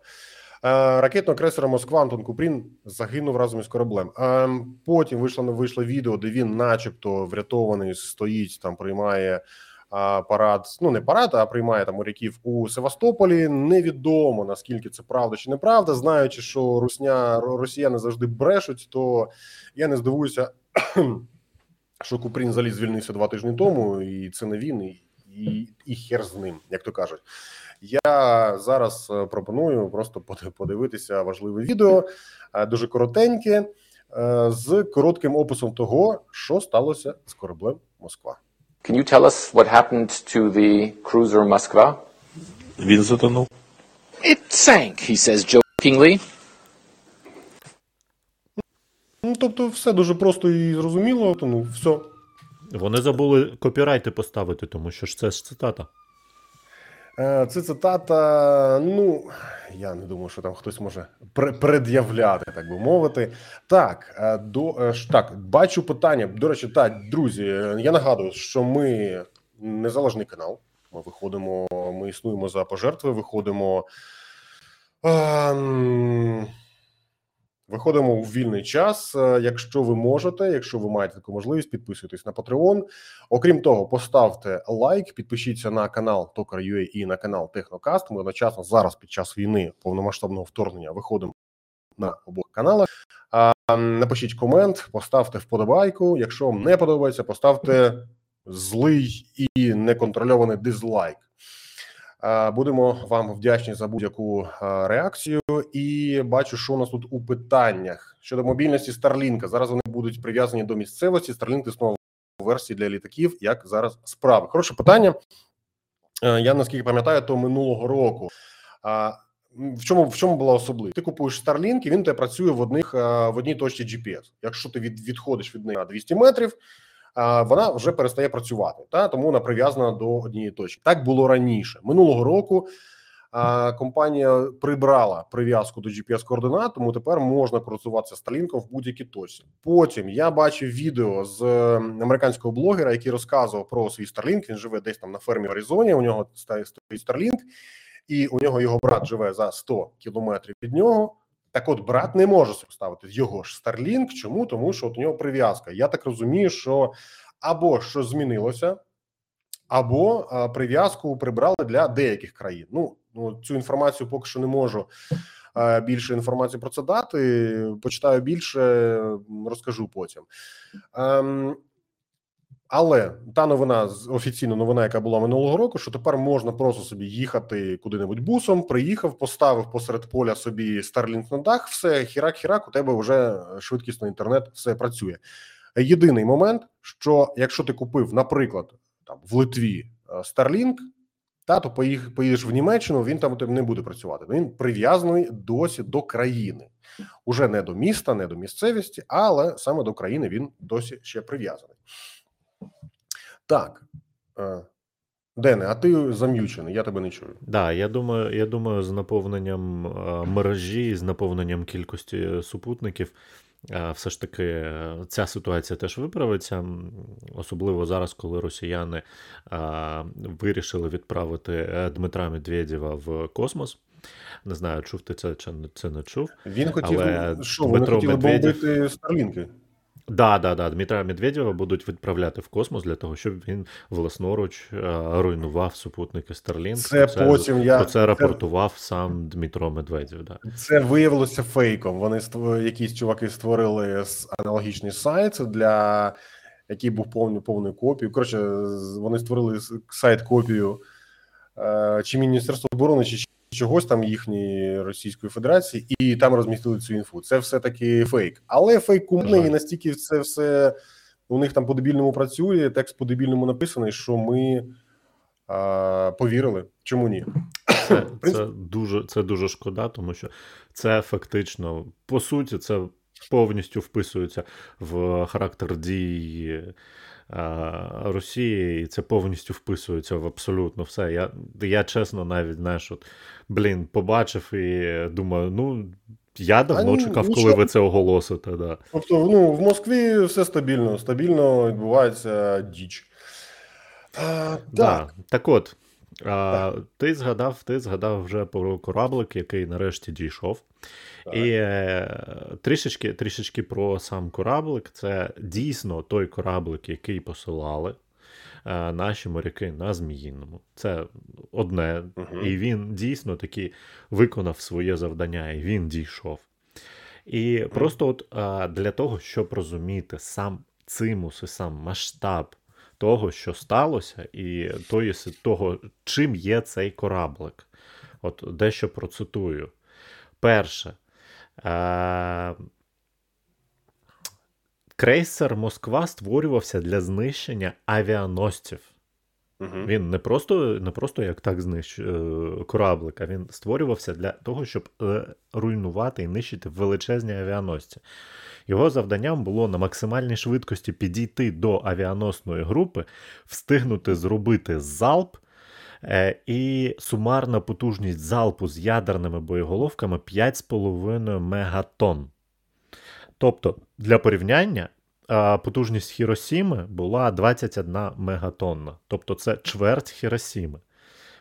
Е, Ракетного крейсера Москва Антон Купрін загинув разом із кораблем. Е, Потім вийшло вийшло відео, де він, начебто, врятований, стоїть там, приймає а, парад. Ну не парад, а приймає там моряків у Севастополі. Невідомо наскільки це правда чи неправда. Знаючи, що русня росіяни завжди брешуть, то я не здивуюся, що Купрін заліз звільнився два тижні тому, і це не він. І і, і хер з ним, як то кажуть. Я зараз е, пропоную просто подивитися важливе відео, е, дуже коротеньке, е, з коротким описом того, що сталося з кораблем Москва. Can you tell us what happened to the cruiser Moskva? Він затонув. It sank, he says jokingly. Ну тобто, все дуже просто і зрозуміло. Тому все. Вони забули копірайти поставити, тому що ж це ж цитата. Е, Це цитата. Ну я не думаю, що там хтось може пред'являти, так би мовити. Так, е, до е, так, бачу питання. До речі, так, друзі, я нагадую, що ми незалежний канал. Ми виходимо, ми існуємо за пожертви, виходимо. ем, Виходимо у вільний час. Е, Якщо ви можете, якщо ви маєте таку можливість, підписуйтесь на Patreon. Окрім того, поставте лайк, підпишіться на канал Токар.ua і на канал Технокаст. Ми одночасно зараз під час війни повномасштабного вторгнення виходимо на обох каналах. Напишіть комент, поставте вподобайку. Якщо вам не подобається, поставте злий і неконтрольований дизлайк. А, Будемо вам вдячні за будь-яку реакцію. І бачу, що у нас тут у питаннях щодо мобільності Starlink. Зараз вони будуть прив'язані до місцевості. Starlink існував версії для літаків, як зараз справи. Хороше питання. Е, Я наскільки пам'ятаю, то минулого року. В чому в чому була особливість? Ти купуєш Starlink, і він тебе працює в одних е, в одній точці GPS. Якщо ти від, відходиш від неї на 200 метрів, вона вже перестає працювати. Та тому вона прив'язана до однієї точки. Так було раніше. Минулого року компанія прибрала прив'язку до GPS координат, тому тепер можна користуватися Starlink в будь-якій точці. Потім я бачив відео з е, американського блогера, який розказував про свій Starlink. Він живе десь там на фермі в Аризоні. У нього стоїть Starlink, і у нього його брат живе за 100 кілометрів від нього. Так, от брат не може ставити його ж Starlink. Чому? Тому що от у нього прив'язка. Я так розумію, що або що змінилося, або прив'язку прибрали для деяких країн. Ну, ну цю інформацію поки що не можу більше інформації про це дати. Почитаю більше, розкажу потім. Але та новина офіційна новина, яка була минулого року, що тепер можна просто собі їхати куди-небудь бусом. Приїхав, поставив посеред поля собі Starlink на дах. Все хірак-хірак, у тебе вже швидкісний інтернет, все працює. Єдиний момент, що якщо ти купив, наприклад, там в Литві е, Starlink, та то поїдеш в Німеччину, він там у тебе не буде працювати. Він прив'язаний досі до країни, уже не до міста, не до місцевості, але саме до країни він досі ще прив'язаний. Так. е, Дене, а ти зам'ючений, я тебе не чую. Да, я думаю, я думаю, з наповненням е, мережі, з наповненням кількості супутників, е, все ж таки ця ситуація теж виправиться, особливо зараз, коли росіяни вирішили відправити Дмитра Медведєва в космос. Не знаю, чув ти це чи не- це не чув. Він хотів, Але що вони хотіли Медведєв- бомбити Старлінки. Да, да, да. Дмитра Медведєва будуть відправляти в космос для того, щоб він власноруч е, руйнував супутники Starlink. Це Про потім я- про це це- рапортував сам Дмитро Медведєв. Да. Це виявилося фейком. Вони якісь чуваки створили аналогічний сайт для який був повний повною копією. Коротше, вони створили сайт копію е, чи Міністерства оборони, чи чогось там їхньої Російської Федерації, і там розмістили цю інфу. Це все таки фейк. Але фейк кумний, і настільки це все у них там по дебільному працює. Текст по дебільному написаний, що ми е, повірили. Чому ні? Це, це, дуже, це дуже шкода, тому що це фактично, по суті, це повністю вписується в характер дій е, Росії, і це повністю вписується в абсолютно все. Я, я чесно, навіть знаєш, от, блін, побачив і думаю, ну. Я давно а, чекав, коли ви це оголосите. Да. Тобто, ну в Москві все стабільно, стабільно відбувається діч. А, Да. так, Так от, а, ти згадав, ти згадав вже про кораблик, який нарешті дійшов. Так. І е, трішечки, трішечки про сам кораблик. Це дійсно той кораблик, який посилали е, наші моряки на Зміїному. Це одне. Мгм. І він дійсно таки виконав своє завдання, і він дійшов. І просто от а, для того, щоб розуміти сам цимус і сам масштаб того, що сталося, і тої, того, чим є цей кораблик. От дещо процитую. Перше. Е- крейсер Москва створювався для знищення авіаносців. Мгм. Він не просто, не просто як так знищ е, кораблик, а він створювався для того, щоб е, руйнувати і нищити величезні авіаносці. Його завданням було на максимальній швидкості підійти до авіаносної групи, встигнути зробити залп, е, і сумарна потужність залпу з ядерними боєголовками 5,5 мегатон. Тобто, для порівняння, потужність Хіросіми була 21 мегатонна. Тобто це чверть Хіросіми.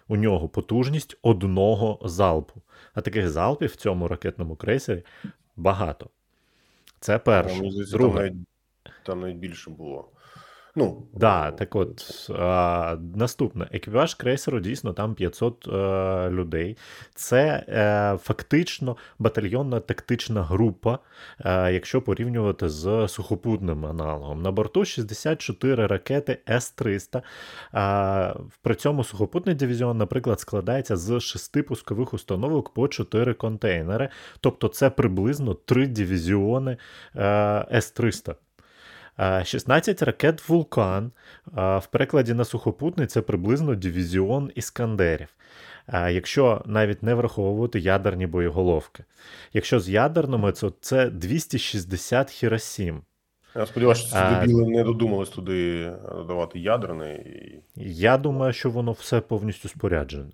У нього потужність одного залпу. А таких залпів в цьому ракетному крейсері багато. Це перше. Друге. там навіть більше було. Ну, Да, так от а, наступне. Екіпаж крейсеру дійсно там 500 е, людей. Це е, фактично батальйонна тактична група, е, якщо порівнювати з сухопутним аналогом. На борту 64 ракети С-300. А, при цьому сухопутний дивізіон, наприклад, складається з 6 пускових установок по 4 контейнери. Тобто це приблизно 3 дивізіони е, С-300. Е, 16 ракет Вулкан. В перекладі на сухопутний це приблизно дивізіон іскандерів. Якщо навіть не враховувати ядерні боєголовки. Якщо з ядерними, то це 260 Хіросім. Я сподіваюся, що ці дебіли не додумались туди додавати ядерне. І... Я думаю, що воно все повністю споряджене.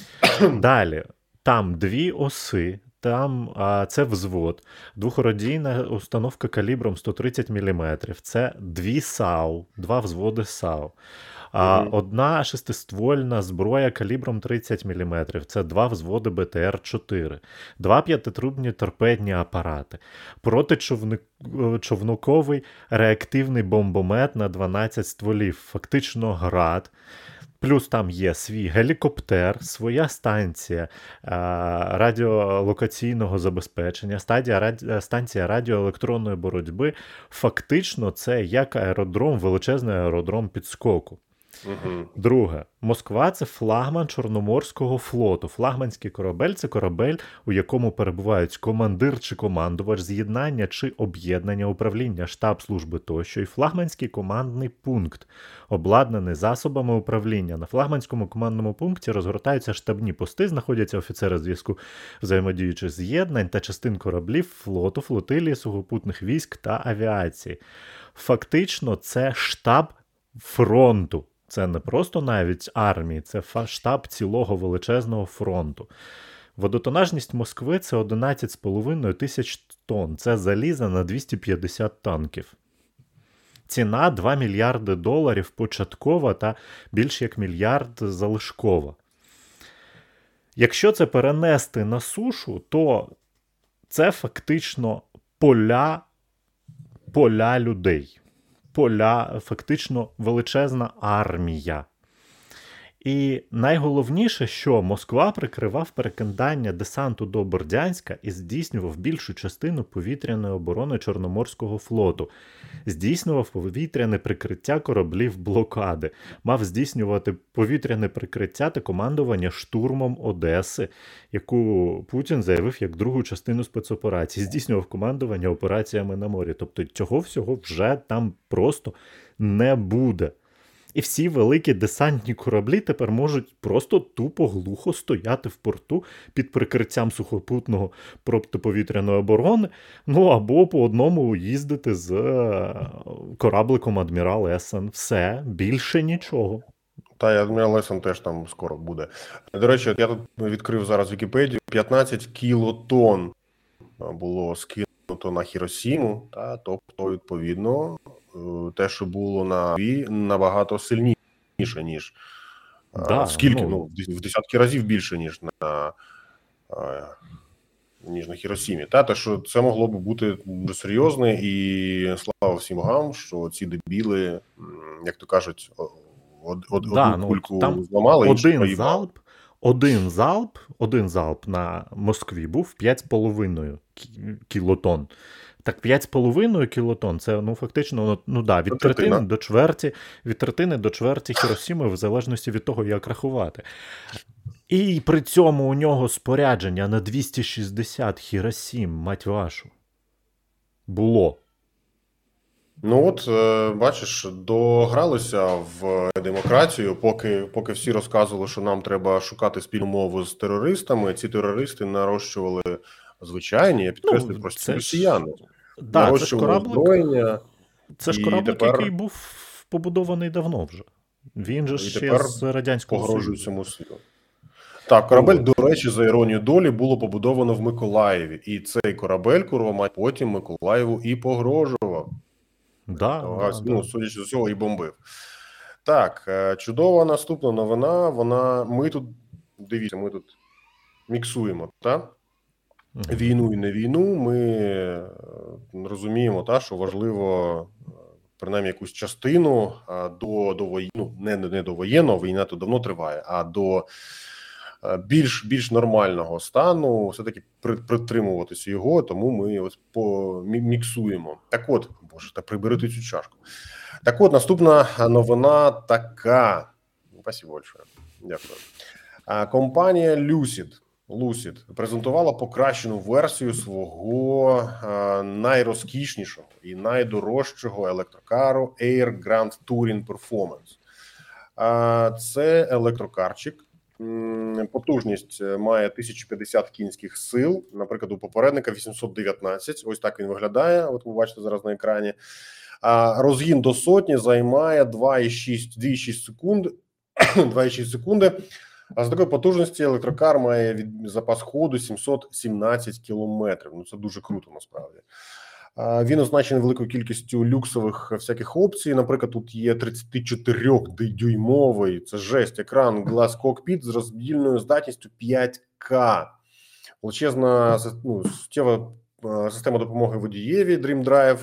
Далі, там дві оси, там а, це взвод, двохородійна установка калібром 130 мм, це дві САУ, два взводи САУ. А. Одна шестиствольна зброя калібром 30 мм, це два взводи БТР-4, два п'ятитрубні торпедні апарати, протичовниковий реактивний бомбомет на 12 стволів, фактично град. Плюс там є свій гелікоптер, своя станція а, радіолокаційного забезпечення, стадія раді... станція радіоелектронної боротьби. Фактично, це як аеродром, величезний аеродром підскоку. Угу. Друге, Москва це флагман Чорноморського флоту. Флагманський корабель це корабель, у якому перебувають командир чи командувач, з'єднання чи об'єднання управління, штаб служби тощо, і флагманський командний пункт, обладнаний засобами управління. На флагманському командному пункті розгортаються штабні пости, знаходяться офіцери зв'язку взаємодіючих з'єднань та частин кораблів флоту, флотилії, сухопутних військ та авіації. Фактично, це штаб фронту. Це не просто навіть армії, це штаб цілого величезного фронту. Водотонажність Москви це 11,5 тисяч тонн. Це заліза на 250 танків. Ціна 2 мільярди доларів початкова та більш як мільярд залишкова. Якщо це перенести на сушу, то це фактично поля, поля людей поля, фактично величезна армія. І найголовніше, що Москва прикривав перекидання десанту до Бердянська і здійснював більшу частину повітряної оборони Чорноморського флоту, здійснював повітряне прикриття кораблів блокади, мав здійснювати повітряне прикриття та командування штурмом Одеси, яку Путін заявив як другу частину спецоперації, здійснював командування операціями на морі. Тобто цього всього вже там просто не буде. І всі великі десантні кораблі тепер можуть просто тупо глухо стояти в порту під прикриттям сухопутного протиповітряної оборони, ну або по одному їздити з е, корабликом Адмірал Есен. Все, більше нічого. Та і адмірал Лесон теж там скоро буде. До речі, я тут відкрив зараз Вікіпедію. 15 кілотон було скинуто на Хіросіму, та тобто, відповідно, те, що було на Ві, набагато сильніше, ніж е, Да, скільки? ну. Ну, в десятки разів більше, ніж на. е, Ніж на Хіросімі, та те, що це могло б бути дуже серйозне, і слава всім богам, що ці дебіли, як то кажуть, од, од, Да, одну ну, кульку там зламали, Один залп, один залп, один залп на Москві був 5,5 кі- кілотон. Так 5,5 кілотон це ну фактично ну, да, від третини до чверті, від третини до чверті Хіросіми, в залежності від того, як рахувати. І при цьому у нього спорядження на 260 Хіросім, мать вашу. Було. Ну от е, бачиш, догралися в демократію, поки, поки всі розказували, що нам треба шукати спільну мову з терористами. Ці терористи нарощували звичайні, я підкреслюю, Ну, прості це ж- росіяни. Да, це ж кораблик, озброєння. це ж кораблик, тепер- який був побудований давно вже. Він же І ще тепер з радянського Союзу. цьому світу. Так, корабель, до речі, за іронією долі, було побудовано в Миколаєві, і цей корабель Курва потім Миколаєву і погрожував. Да, Газ, да, ну, да. судячи з усього, і бомбив. Так, е, чудова наступна новина. Вона ми тут дивіться, ми тут міксуємо, так? Війну і не війну. Ми е, розуміємо, та, що важливо е, принаймні якусь частину а, до, до вої... ну, не, не до воєнного, війна то давно триває, а до е, більш більш нормального стану, все-таки притримуватися його, тому ми ось по мі- міксуємо. Так от, боже, та прибери ти цю чашку. Так от, наступна новина така. Спасибо большое. Дякую. Компанія Lucid, Lucid презентувала покращену версію свого а, найрозкішнішого і найдорожчого електрокару Air Grand Touring Performance. А, Це електрокарчик. Потужність е, має 1050 кінських сил. Наприклад, у попередника 819. Ось так він виглядає. От ви бачите зараз на екрані. А розгін до сотні займає 2,6 2,6 секунд. 2,6 секунди. А з такої потужності електрокар має від запас ходу 717 кілометрів. Ну це дуже круто насправді. Він означений великою кількістю люксових всяких опцій. Наприклад, тут є 34-дюймовий, це жесть, екран Glass Cockpit з роздільною здатністю 5К. Величезна ну, суттєва система допомоги водієві Dream Drive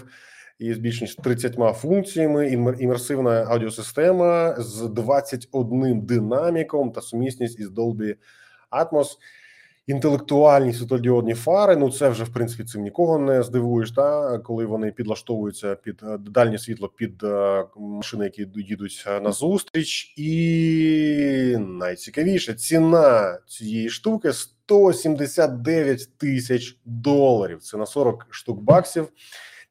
із більш ніж 30 функціями, імер- імерсивна аудіосистема з 21 динаміком та сумісність із Dolby Atmos. Інтелектуальні світлодіодні фари. Ну це вже в принципі цим нікого не здивуєш. Та коли вони підлаштовуються під е, дальнє світло під е, машини, які їдуть е, на зустріч. І найцікавіше ціна цієї штуки 179 тисяч доларів. Це на 40 штук баксів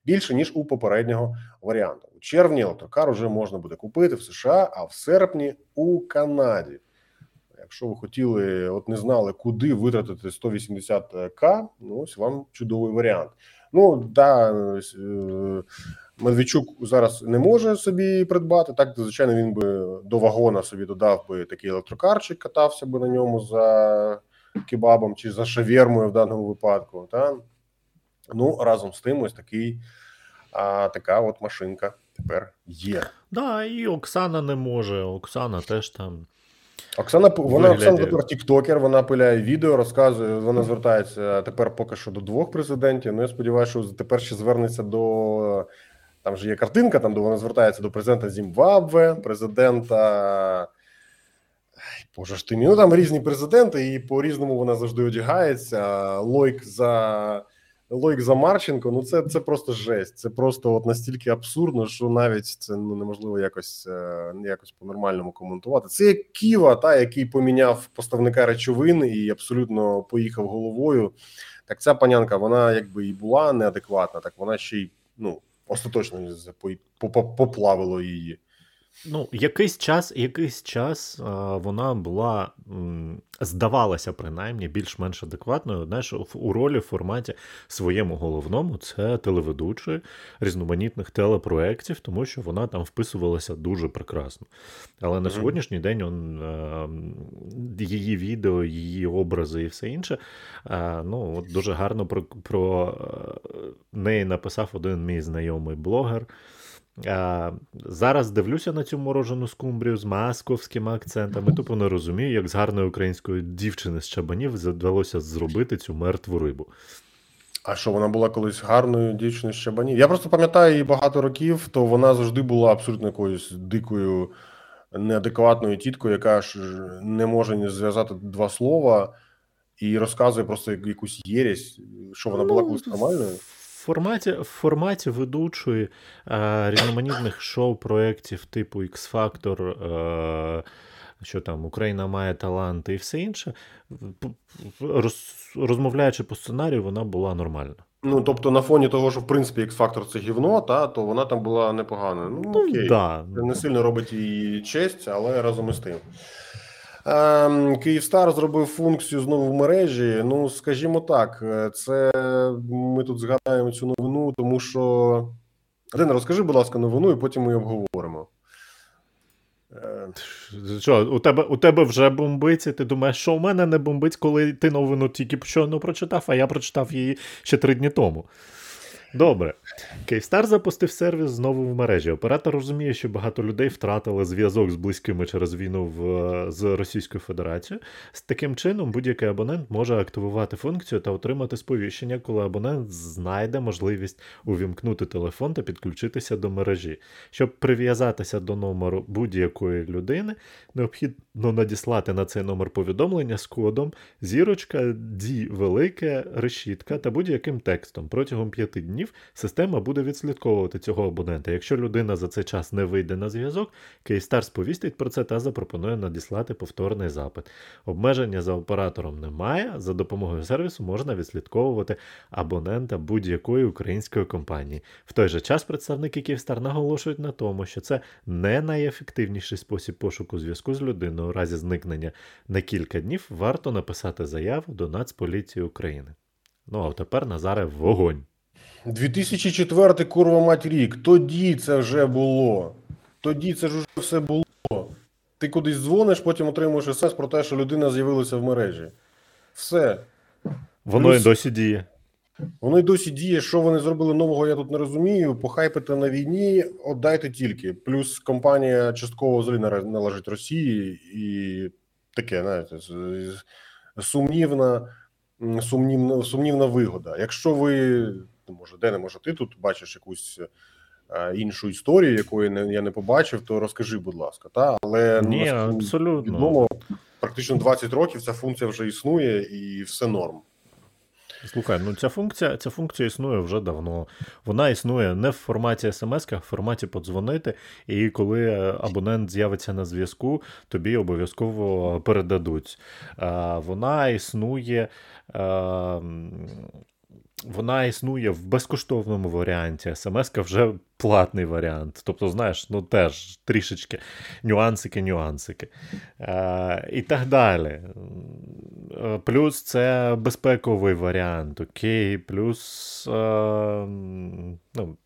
більше ніж у попереднього варіанту. У червні електрокар уже можна буде купити в США, а в серпні у Канаді. Якщо ви хотіли, от не знали, куди витратити 180к, ну ось вам чудовий варіант. Ну да, е, Медведчук зараз не може собі придбати. Так, звичайно, він би до вагона собі додав би такий електрокарчик, катався би на ньому за кебабом чи за шавермою в даному випадку. Та? Ну разом з тим, ось такий а, така от машинка тепер є. Да, і Оксана не може. Оксана теж там. Оксана вона Оксана тепер тіктокер, вона пиляє відео, розказує. Вона звертається тепер поки що до двох президентів. Ну я сподіваюся, що тепер ще звернеться до там же є картинка, там де вона звертається до президента Зімбабве, президента. Боже ж ти ну там різні президенти, і по різному вона завжди одягається. Лойк за Лойк за Марченко. Ну це, це просто жесть. Це просто от настільки абсурдно, що навіть це ну, неможливо якось е, якось по-нормальному коментувати. Це як Ківа, та який поміняв поставника речовин і абсолютно поїхав головою. Так ця панянка, вона якби і була неадекватна, так вона ще й ну остаточно по- по- поплавило її. Ну, якийсь час, якийсь час а, вона була, м, здавалася принаймні, більш-менш адекватною. Знаєш, у ролі в форматі своєму головному це телеведучої різноманітних телепроєктів, тому що вона там вписувалася дуже прекрасно. Але на сьогоднішній день он, е, її відео, її образи і все інше. е, ну, от дуже гарно про, про неї написав один мій знайомий блогер. А, зараз дивлюся на цю морожену скумбрію з московськими акцентами. Тупо не розумію, як з гарної української дівчини з чабанів вдалося зробити цю мертву рибу. А що вона була колись гарною дівчиною з Чабанів? Я просто пам'ятаю її багато років, то вона завжди була абсолютно якоюсь дикою, неадекватною тіткою, яка ж не може ні зв'язати два слова і розказує просто якусь єресь. Що вона була колись нормальною? Форматі, в форматі ведучої е, різноманітних шоу-проєктів типу X-Factor, е, що там Україна має таланти і все інше, роз, розмовляючи по сценарію, вона була нормальна. Ну, тобто, на фоні того, що в принципі X-Factor це гівно, та, то вона там була непогана. Ну, Ну, окей. да. Це не сильно робить їй честь, але разом із тим. Ем, Київстар зробив функцію знову в мережі. Ну, скажімо так, е, це ми тут згадаємо цю новину, тому що. Ден, розкажи, будь ласка, новину, і потім ми обговоримо. Е, Що, у тебе, у тебе вже бомбить, ти думаєш, що у мене не бомбить, коли ти новину тільки щойно прочитав, а я прочитав її ще три дні тому. Добре. Київстар запустив сервіс знову в мережі. Оператор розуміє, що багато людей втратили зв'язок з близькими через війну в, з Російською Федерацією. З таким чином, будь-який абонент може активувати функцію та отримати сповіщення, коли абонент знайде можливість увімкнути телефон та підключитися до мережі. Щоб прив'язатися до номеру будь-якої людини, необхідно надіслати на цей номер повідомлення з кодом зірочка, ді велике, решітка та будь-яким текстом. Протягом п'яти днів система буде відслідковувати цього абонента. Якщо людина за цей час не вийде на зв'язок, Київстар сповістить про це та запропонує надіслати повторний запит. Обмеження за оператором немає. За допомогою сервісу можна відслідковувати абонента будь-якої української компанії. В той же час представники Київстар наголошують на тому, що це не найефективніший спосіб пошуку зв'язку з людиною. У разі зникнення на кілька днів варто написати заяву до Нацполіції України. Ну а тепер Назаре вогонь. 2004 курва мать рік. Тоді це вже було. Тоді це ж вже все було. Ти кудись дзвониш, потім отримуєш смс про те, що людина з'явилася в мережі. Все. Воно Плюс- і досі діє. Воно й досі діє. Що вони зробили нового, я тут не розумію. Похайпити на війні, отдайте тільки. Плюс компанія частково взагалі належить Росії і таке, знаєте, сумнівна, сумнівна, сумнівна вигода. Якщо ви, ну, може, де не може, ти тут бачиш якусь е, іншу історію, якої не, я не побачив, то розкажи, будь ласка. Та? Але ну, Ні, наскільки абсолютно. відомо, практично 20 років ця функція вже існує і все норм. Слухай, ну ця функція, ця функція існує вже давно. Вона існує не в форматі смс, а в форматі подзвонити. І коли е, абонент з'явиться на зв'язку, тобі обов'язково передадуть. Вона існує. Вона існує в безкоштовному варіанті. смс вже платний варіант. Тобто, знаєш, ну теж трішечки нюансики, нюансики. Е, і так далі. Е, Плюс це безпековий варіант, окей. Плюс е, ну,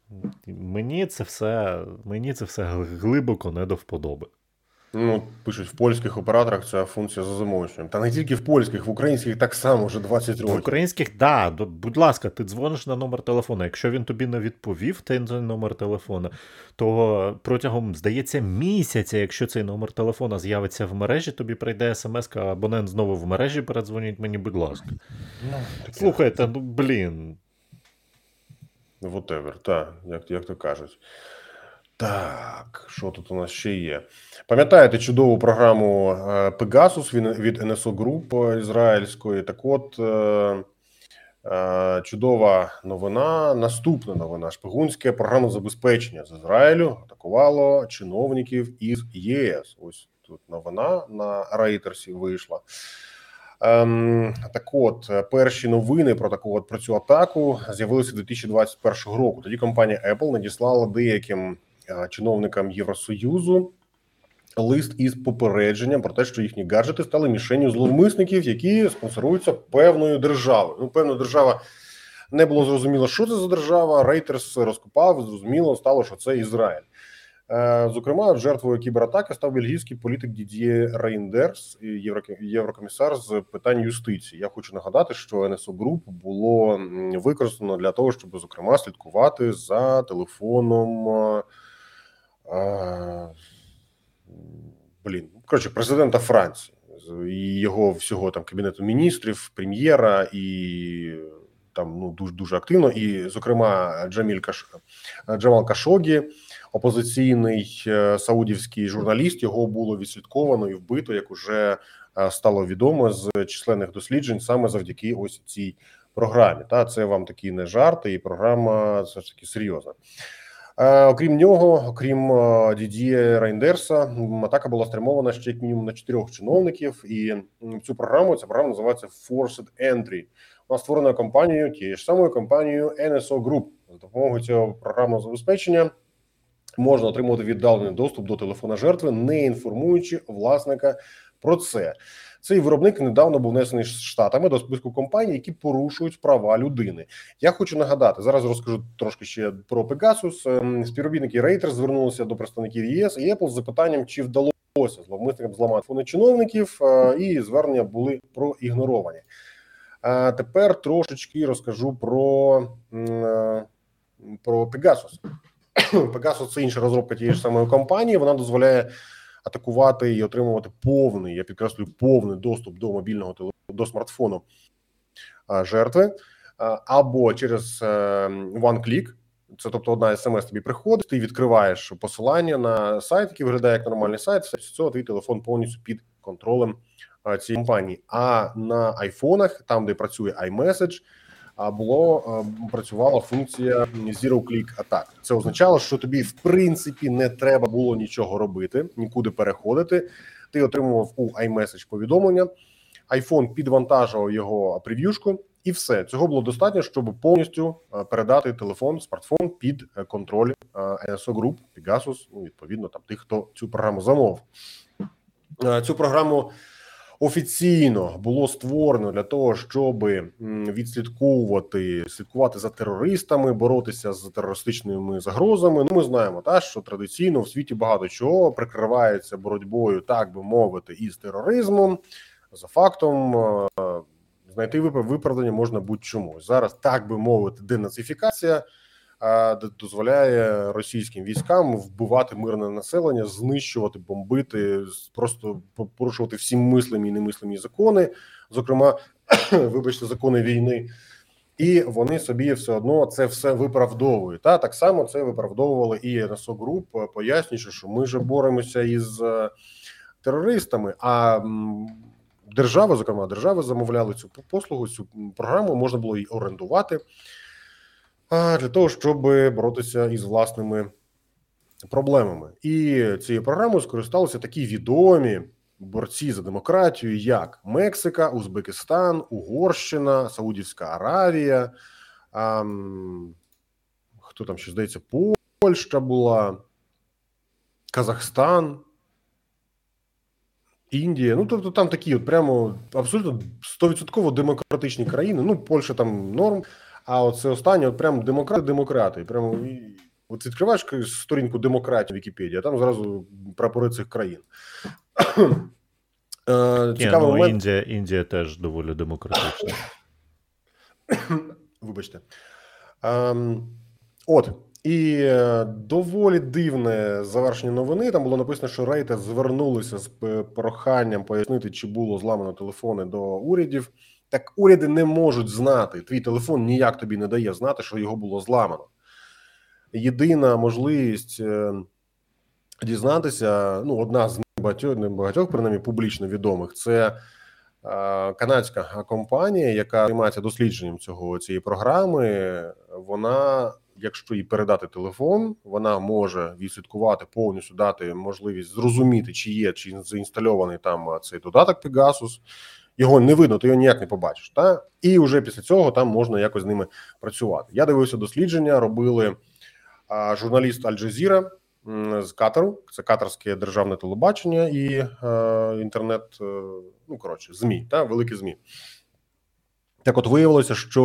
мені це все мені це все глибоко не до вподоби. Ну, пишуть, в польських операторах ця функція за замовченням. Та не тільки в польських, в українських так само вже 20 років. В українських, да, будь ласка, ти дзвониш на номер телефону. Якщо він тобі не відповів, той номер телефону, то протягом, здається, місяця, якщо цей номер телефона з'явиться в мережі, тобі прийде смс, абонент знову в мережі, передзвоніть мені, будь ласка. Слухайте, ну блін. Whatever, так, як, як то кажуть. Так, що тут у нас ще є? Пам'ятаєте чудову програму е, Pegasus від, NSO Group ізраїльської? Так от, е, е, чудова новина, наступна новина. Шпигунське програмне забезпечення з Ізраїлю атакувало чиновників із ЄС. Ось тут новина на Рейтерсі вийшла. Ем, так от, перші новини про таку от про цю атаку з'явилися 2021 року. Тоді компанія Apple надіслала деяким чиновникам Євросоюзу лист із попередженням про те, що їхні гаджети стали мішенню зловмисників, які спонсоруються певною державою. Ну, певна держава не було зрозуміло, що це за держава. Рейтерс розкопав, зрозуміло стало, що це Ізраїль. Е, Зокрема, жертвою кібератаки став бельгійський політик Дід'є Рейндерс, єврокомісар з питань юстиції. Я хочу нагадати, що NSO Group було використано для того, щоб зокрема слідкувати за телефоном. Е, е, Блін, коротше, президента Франції і його всього там кабінету міністрів, прем'єра і там ну дуже дуже активно. І, зокрема, Джаміль Каш... Джамал Кашогі, опозиційний е, саудівський журналіст. Його було відслідковано і вбито, як уже е, стало відомо з численних досліджень, саме завдяки ось цій програмі. Та це вам такі не жарти, і програма все ж таки серйозна. Е, окрім нього, окрім е, Дідіє Рейндерса, атака була спрямована ще як мінімум на чотирьох чиновників, і цю програму ця програма називається Forced Entry. Вона створена компанією тією ж самою компанією NSO Group. За допомогою цього програмного забезпечення можна отримувати віддалений доступ до телефона жертви, не інформуючи власника про це. Цей виробник недавно був внесений штатами до списку компаній, які порушують права людини. Я хочу нагадати зараз. Розкажу трошки ще про Pegasus. Ем, Співробітники Reuters звернулися до представників ЄС і Apple з запитанням, чи вдалося зловмисникам зламати фони чиновників, е, і звернення були проігноровані. А тепер трошечки розкажу про, е, про Pegasus. Pegasus – це інша розробка тієї ж самої компанії. Вона дозволяє атакувати і отримувати повний, я підкреслюю, повний доступ до мобільного до смартфону жертви, або через е, OneClick, це тобто одна смс тобі приходить, ти відкриваєш посилання на сайт, який виглядає як нормальний сайт. Все цього твій телефон повністю під контролем цієї компанії. А на айфонах, там де працює iMessage, було е, працювала функція Zero Click Attack. Це означало, що тобі в принципі не треба було нічого робити, нікуди переходити. Ти отримував у iMessage повідомлення. iPhone підвантажував його прев'юшку, і все цього було достатньо, щоб повністю е, передати телефон, смартфон під е, контроль е, NSO Group, Pegasus, ну відповідно там тих, хто цю програму замовив. Е, Цю програму офіційно було створено для того, щоб відслідковувати, слідкувати за терористами, боротися з терористичними загрозами. Ну, ми знаємо, та що традиційно в світі багато чого прикривається боротьбою, так би мовити, із тероризмом. За фактом е, знайти виправдання можна будь-чому. Зараз, так би мовити, денацифікація дозволяє російським військам вбивати мирне населення, знищувати, бомбити, просто порушувати всі мислимі і немислимі закони, зокрема, вибачте, закони війни. І вони собі все одно це все виправдовують. Та так само це виправдовували і НСО Груп, пояснюючи, що ми же боремося із е, терористами. А держава, зокрема, держави замовляли цю послугу, цю програму можна було її орендувати для того, щоб боротися із власними проблемами. І цією програмою скористалися такі відомі борці за демократію, як Мексика, Узбекистан, Угорщина, Саудівська Аравія. А, хто там ще здається, Польща була, Казахстан. Індія, ну тобто там такі от прямо абсолютно 100% демократичні країни. Ну, Польща там норм, а оце останнє, от прям демократи, демократи. Прямо от відкриваєш сторінку демократії в Вікіпедії, а там зразу прапори цих країн. Е, Цікавий ну, момент. Індія, Індія теж доволі демократична. Вибачте. Ем, от. І е, доволі дивне завершення новини. Там було написано, що Рейтер звернулися з проханням пояснити, чи було зламано телефони до урядів. Так уряди не можуть знати. Твій телефон ніяк тобі не дає знати, що його було зламано. Єдина можливість е, дізнатися, ну, одна з небагатьох, небагатьох принаймні публічно відомих, це е, канадська компанія, яка займається дослідженням цього цієї програми. Вона, якщо їй передати телефон, вона може відслідкувати повністю дати можливість зрозуміти, чи є чи заінстальований там е, цей додаток Pegasus. Його не видно, ти його ніяк не побачиш. Та і вже після цього там можна якось з ними працювати. Я дивився дослідження, робили а, журналіст Аль Джазіра з Катару. Це катарське державне телебачення і е, інтернет. е, ну коротше, змі та великі змі. Так, от виявилося, що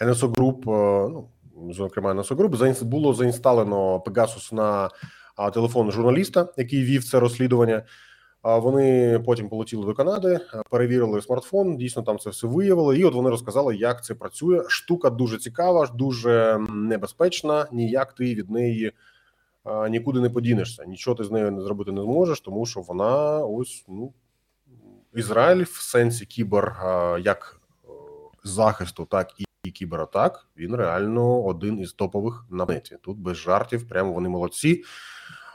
NSO Group, е, ну зокрема NSO Group, було заінсталено Pegasus на а, телефон журналіста, який вів це розслідування. А вони потім полетіли до Канади, е, перевірили смартфон. Дійсно, там це все виявили. І от вони розказали, як це працює. Штука дуже цікава, дуже небезпечна. Ніяк ти від неї а, нікуди не подінешся. Нічого ти з нею не зробити не зможеш, тому що вона ось ну Ізраїль в сенсі кібер а, як е, захисту, так і. І кібератак він реально один із топових на планеті. Тут без жартів, прямо вони молодці.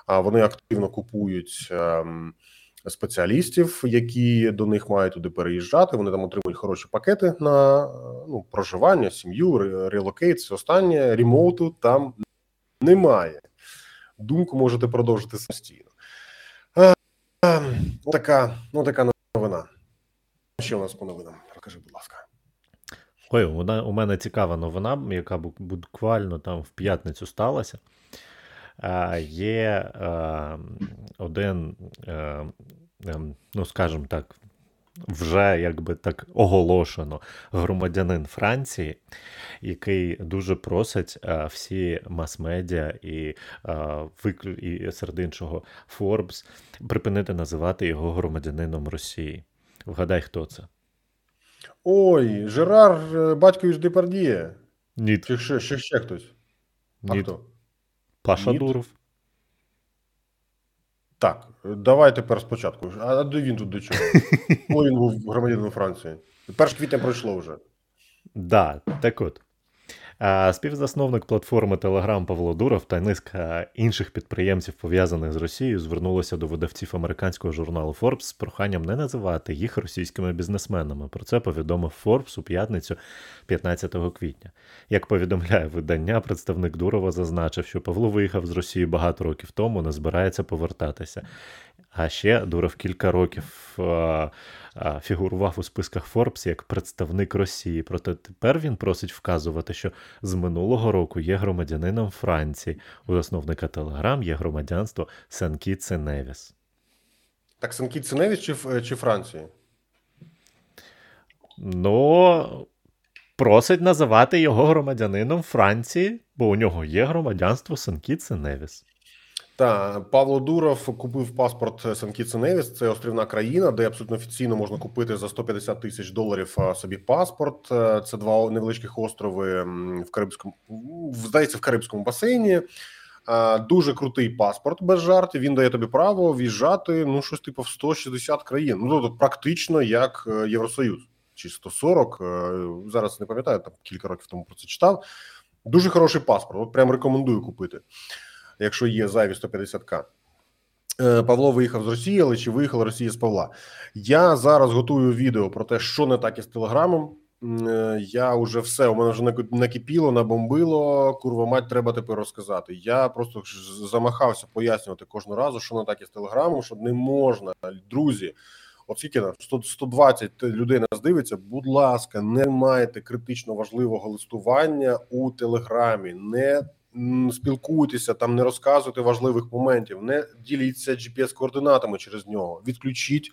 А вони активно купують ем, спеціалістів, які до них мають туди переїжджати. Вони там отримують хороші пакети на ну, проживання, сім'ю, relocate, все останнє. Ремоуту там немає. Думку можете продовжити самостійно. Е, е, ну, така, ну, така новина. Що у нас по новинам? Розкажи, будь ласка. Ой, у мене цікава новина, яка буквально там в п'ятницю сталася. Є е, один, е, ем, ну скажімо так, вже якби так оголошено громадянин Франції, який дуже просить е, всі мас-медіа і, і серед іншого Forbes припинити називати його громадянином Росії. Вгадай, хто це? Ой, Жерар Батькович Депардіє. Ні, Чи ще, ще, ще хтось? А ні, хто? Паша Ні. Дуров. Так, давай тепер спочатку. А а де він тут до чого? Коли він був громадянином Франції? 1 квітня пройшло вже. Да, так от. Співзасновник платформи Telegram Павло Дуров та низка інших підприємців, пов'язаних з Росією, звернулися до видавців американського журналу Forbes з проханням не називати їх російськими бізнесменами. Про це повідомив Forbes у п'ятницю 15 квітня. Як повідомляє видання, представник Дурова зазначив, що Павло виїхав з Росії багато років тому, не збирається повертатися. А ще Дуров кілька років е, е, фігурував у списках Forbes як представник Росії. Проте тепер він просить вказувати, що з минулого року є громадянином Франції. У засновника Телеграм є громадянство Сент-Кітс і Невіс. Так, Сент-Кітс і Невіс чи, чи Франції? Ну, просить називати його громадянином Франції, бо у нього є громадянство Сент-Кітс і Невіс. Та Павло Дуров купив паспорт Сент-Кітс і Невіс. Це острівна країна, де абсолютно офіційно можна купити за 150 тисяч доларів собі паспорт. Е, Це два невеличких острови в Карибському, здається, в Карибському басейні. Дуже крутий паспорт без жартів. Він дає тобі право в'їжджати ну щось типу в 160 країн. Ну тобто практично як е, Євросоюз чи 140. е, Зараз не пам'ятаю, там кілька років тому про це читав. Дуже хороший паспорт. От прям рекомендую купити, якщо є зайві 150к. Е, Павло виїхав з Росії, але чи виїхала Росія з Павла? Я зараз готую відео про те, що не так із телеграмом. Е, Я вже все, у мене вже наки- накипіло, набомбило. Курва мать, треба тепер розказати. Я просто замахався пояснювати кожного разу, що не так із телеграмом, що не можна, друзі. От скільки нам 100, 120 людей нас дивиться. Будь ласка, не майте критично важливого листування у телеграмі. Не спілкуйтеся там, не розказуйте важливих моментів, не діліться GPS-координатами через нього. Відключіть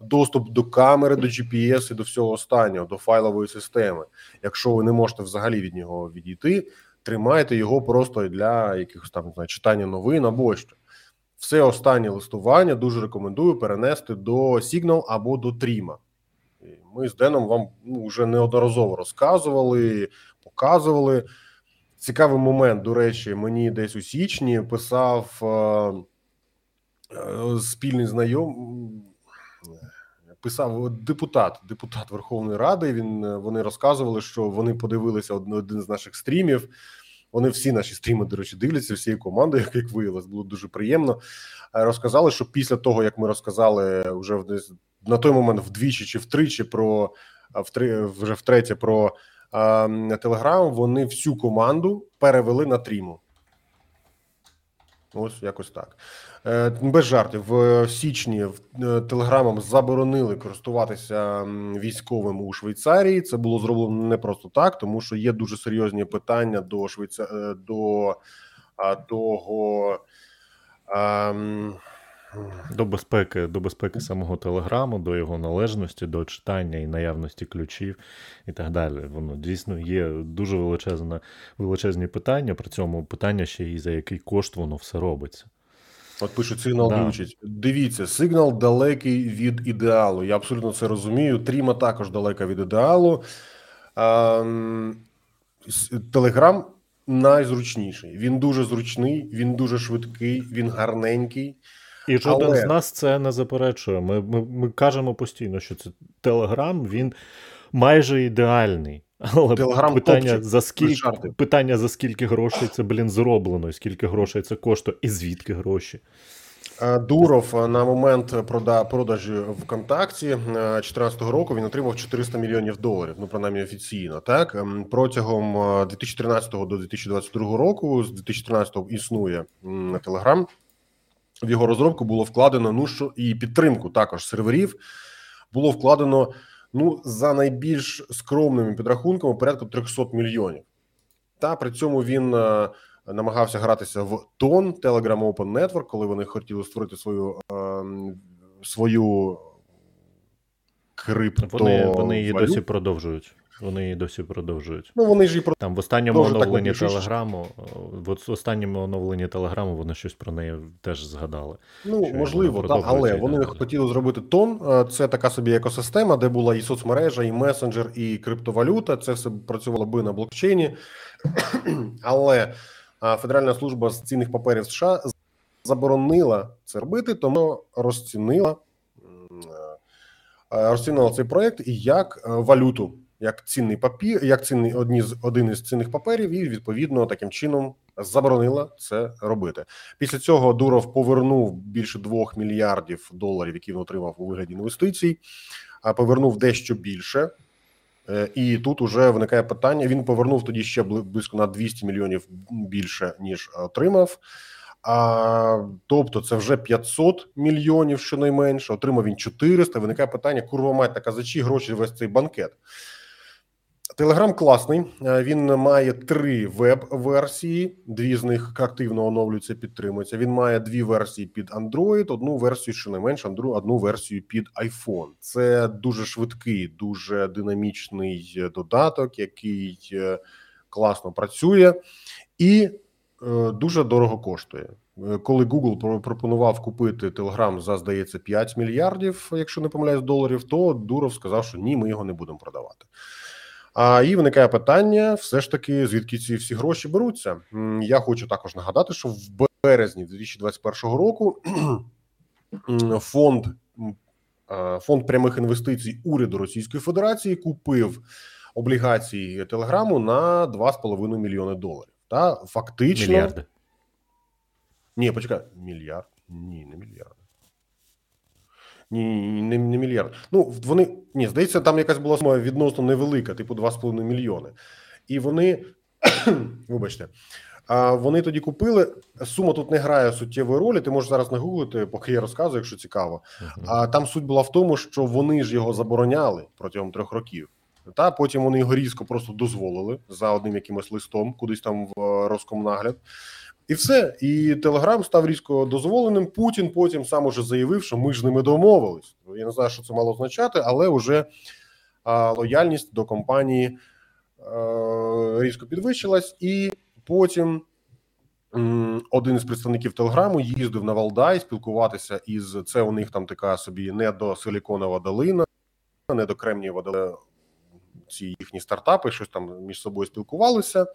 доступ до камери, до GPS і до всього останнього, до файлової системи. Якщо ви не можете взагалі від нього відійти, тримайте його просто для якихось там не читання новин або що. Все останнє листування дуже рекомендую перенести до Signal або до Тріма. Ми з Деном вам ну, вже неодноразово розказували, показували. Цікавий момент, до речі, мені десь у січні писав е, е, спільний знайом. Писав депутат, депутат Верховної Ради. Він е, вони розказували, що вони подивилися один, один з наших стрімів. Вони всі наші стріми, до речі, дивляться всією командою, як, як виявилось, було дуже приємно. Е, Розказали, що після того, як ми розказали вже в- на той момент вдвічі чи втричі про втри, вже втретє про е, Телеграм, вони всю команду перевели на тріму. Ось якось так. Е, Без жартів. В січні е, телеграмом заборонили користуватися військовим у Швейцарії. Це було зроблено не просто так, тому що є дуже серйозні питання до Швейця... до того. а, м, До безпеки, до безпеки самого телеграму, до його належності, до читання і наявності ключів і так далі. Воно дійсно є дуже величезне, величезні питання. При цьому питання ще і за який кошт воно все робиться. От пишуть сигнал Да. глючить. Дивіться, сигнал далекий від ідеалу. Я абсолютно це розумію. Тріма також далека від ідеалу. Телеграм найзручніший. Він дуже зручний, він дуже швидкий, він гарненький. І жоден Але- з нас це не заперечує. Ми, ми, ми кажемо постійно, що це Телеграм, він майже ідеальний. Але Телеграм питання за скільки питання за скільки грошей це, блін, зроблено, і скільки грошей це коштує, і звідки гроші. Е, Дуров е, на момент прода- продажу ВКонтакті е, 2014 року він отримав 400 мільйонів доларів. Ну принаймні офіційно. Так Ем, протягом е, 2013 до 2022 року, з 2013 існує Телеграм. В його розробку було вкладено ну що і підтримку також серверів було вкладено ну за найбільш скромними підрахунками порядку 300 мільйонів. Та при цьому він е, намагався гратися в тон Telegram Open Network, коли вони хотіли створити свою е, свою крипто. Вони, вони її досі продовжують. Вони її досі продовжують. Ну вони ж і про Там в останньому оновленні. Телеграму, в останньому оновленні Телеграму вони щось про неї теж згадали. Ну, можливо, так, але вони далі. хотіли зробити тон. Е, Це така собі екосистема, де була і соцмережа, і месенджер, і криптовалюта. Це все працювало би на блокчейні. Але е, Федеральна служба з цінних паперів США заборонила це робити, тому розцінила, е, розцінила цей проект і як валюту, як цінний папір, як цінний одні з один із цінних паперів, і відповідно таким чином заборонила це робити. Після цього Дуров повернув більше 2 мільярдів доларів, які він отримав у вигляді інвестицій, а повернув дещо більше. Е, І тут уже виникає питання. Він повернув тоді ще близько на 200 мільйонів більше ніж отримав. А, тобто, це вже 500 мільйонів щонайменше. Отримав він 400. Виникає питання: курва мать, така за чиї гроші весь цей банкет. Телеграм класний. Е, Він має три веб-версії. Дві з них активно оновлюються, підтримуються. Він має дві версії під Android, одну версію, щонайменше, андру- одну версію під iPhone. Це дуже швидкий, дуже динамічний е, додаток, який е, класно працює і дуже дорого коштує. Коли Google про- пропонував купити Telegram за здається 5 мільярдів, якщо не помиляюсь, доларів, то Дуров сказав, що ні, ми його не будемо продавати. А і виникає питання: все ж таки, звідки ці всі гроші беруться? Я хочу також нагадати, що в березні 2021 року фонд фонд прямих інвестицій уряду Російської Федерації купив облігації Телеграму на 2,5 мільйони доларів. Та фактично Мільярди. ні, почекай, мільярд? Ні, не мільярд. Ні, не, не мільярд. Ну, вони ні, здається, там якась була сума відносно невелика, типу 2,5 мільйони. І вони, вибачте, а вони тоді купили. Сума тут не грає суттєвої ролі. Ти можеш зараз нагуглити, поки я розказую, якщо цікаво. Мгм. А там суть була в тому, що вони ж його забороняли протягом трьох років. Та потім вони його різко просто дозволили за одним якимось листом, кудись там в е, Роскомнагляд. І все. І Телеграм став різко дозволеним. Путін потім сам уже заявив, що ми ж з ними домовились. Я не знаю, що це мало означати, але вже лояльність до компанії різко підвищилась, і потім. Один із представників Телеграму їздив на Валдай спілкуватися із це. У них там така собі не до Силіконова долина, не до Кремнієва долина. Ці їхні стартапи щось там між собою спілкувалися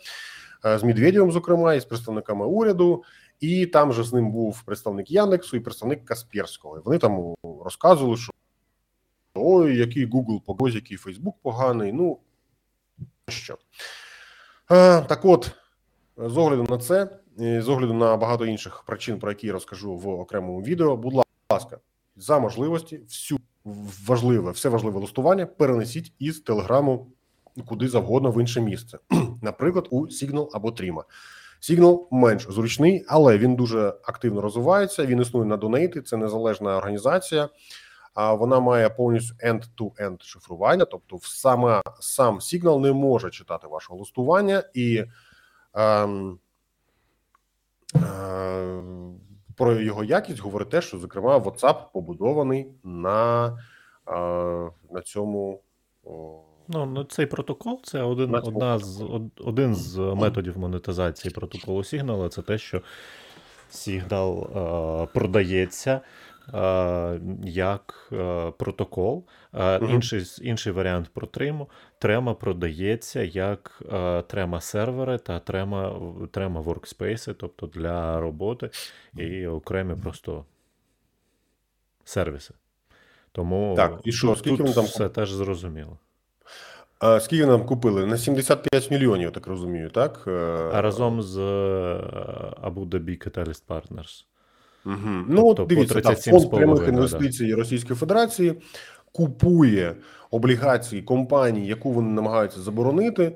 е, з Медведєвим, зокрема, і з представниками уряду. І там же з ним був представник Яндексу і представник Касперського. Вони там розказували, що ой, який Google погоз, який Facebook поганий. Ну що. Е, так от, з огляду на це, з огляду на багато інших причин, про які я розкажу в окремому відео, будь ласка, за можливості, всю важливе, все важливе листування перенесіть із телеграму куди завгодно в інше місце, наприклад, у Signal або Trima. Signal менш зручний, але він дуже активно розвивається. Він існує на донейти. Це незалежна організація. А вона має повністю end-to-end шифрування, тобто саме сам Signal не може читати вашого листування, і ем, е, про його якість говорить те, що зокрема WhatsApp побудований на, е, на цьому. Ну, ну, цей протокол це один, На одна з, од- один з методів монетизації протоколу Signal. Це те, що е, продається як е, протокол. Е, Мгм. інший, інший варіант про Триму. Трема продається як е, трема сервери та трема, трема workspace, тобто для роботи і окремі просто сервіси. Тому Так, і що, тут, скільки тут там все теж зрозуміло. А скільки нам купили? На 75 мільйонів, я так розумію, так? Е, А разом з е, Abu Dhabi Catalyst Partners. Угу. Ну, Тобто дивіться, так, фонд прямих інвестицій Російської Федерації купує облігації компанії, яку вони намагаються заборонити,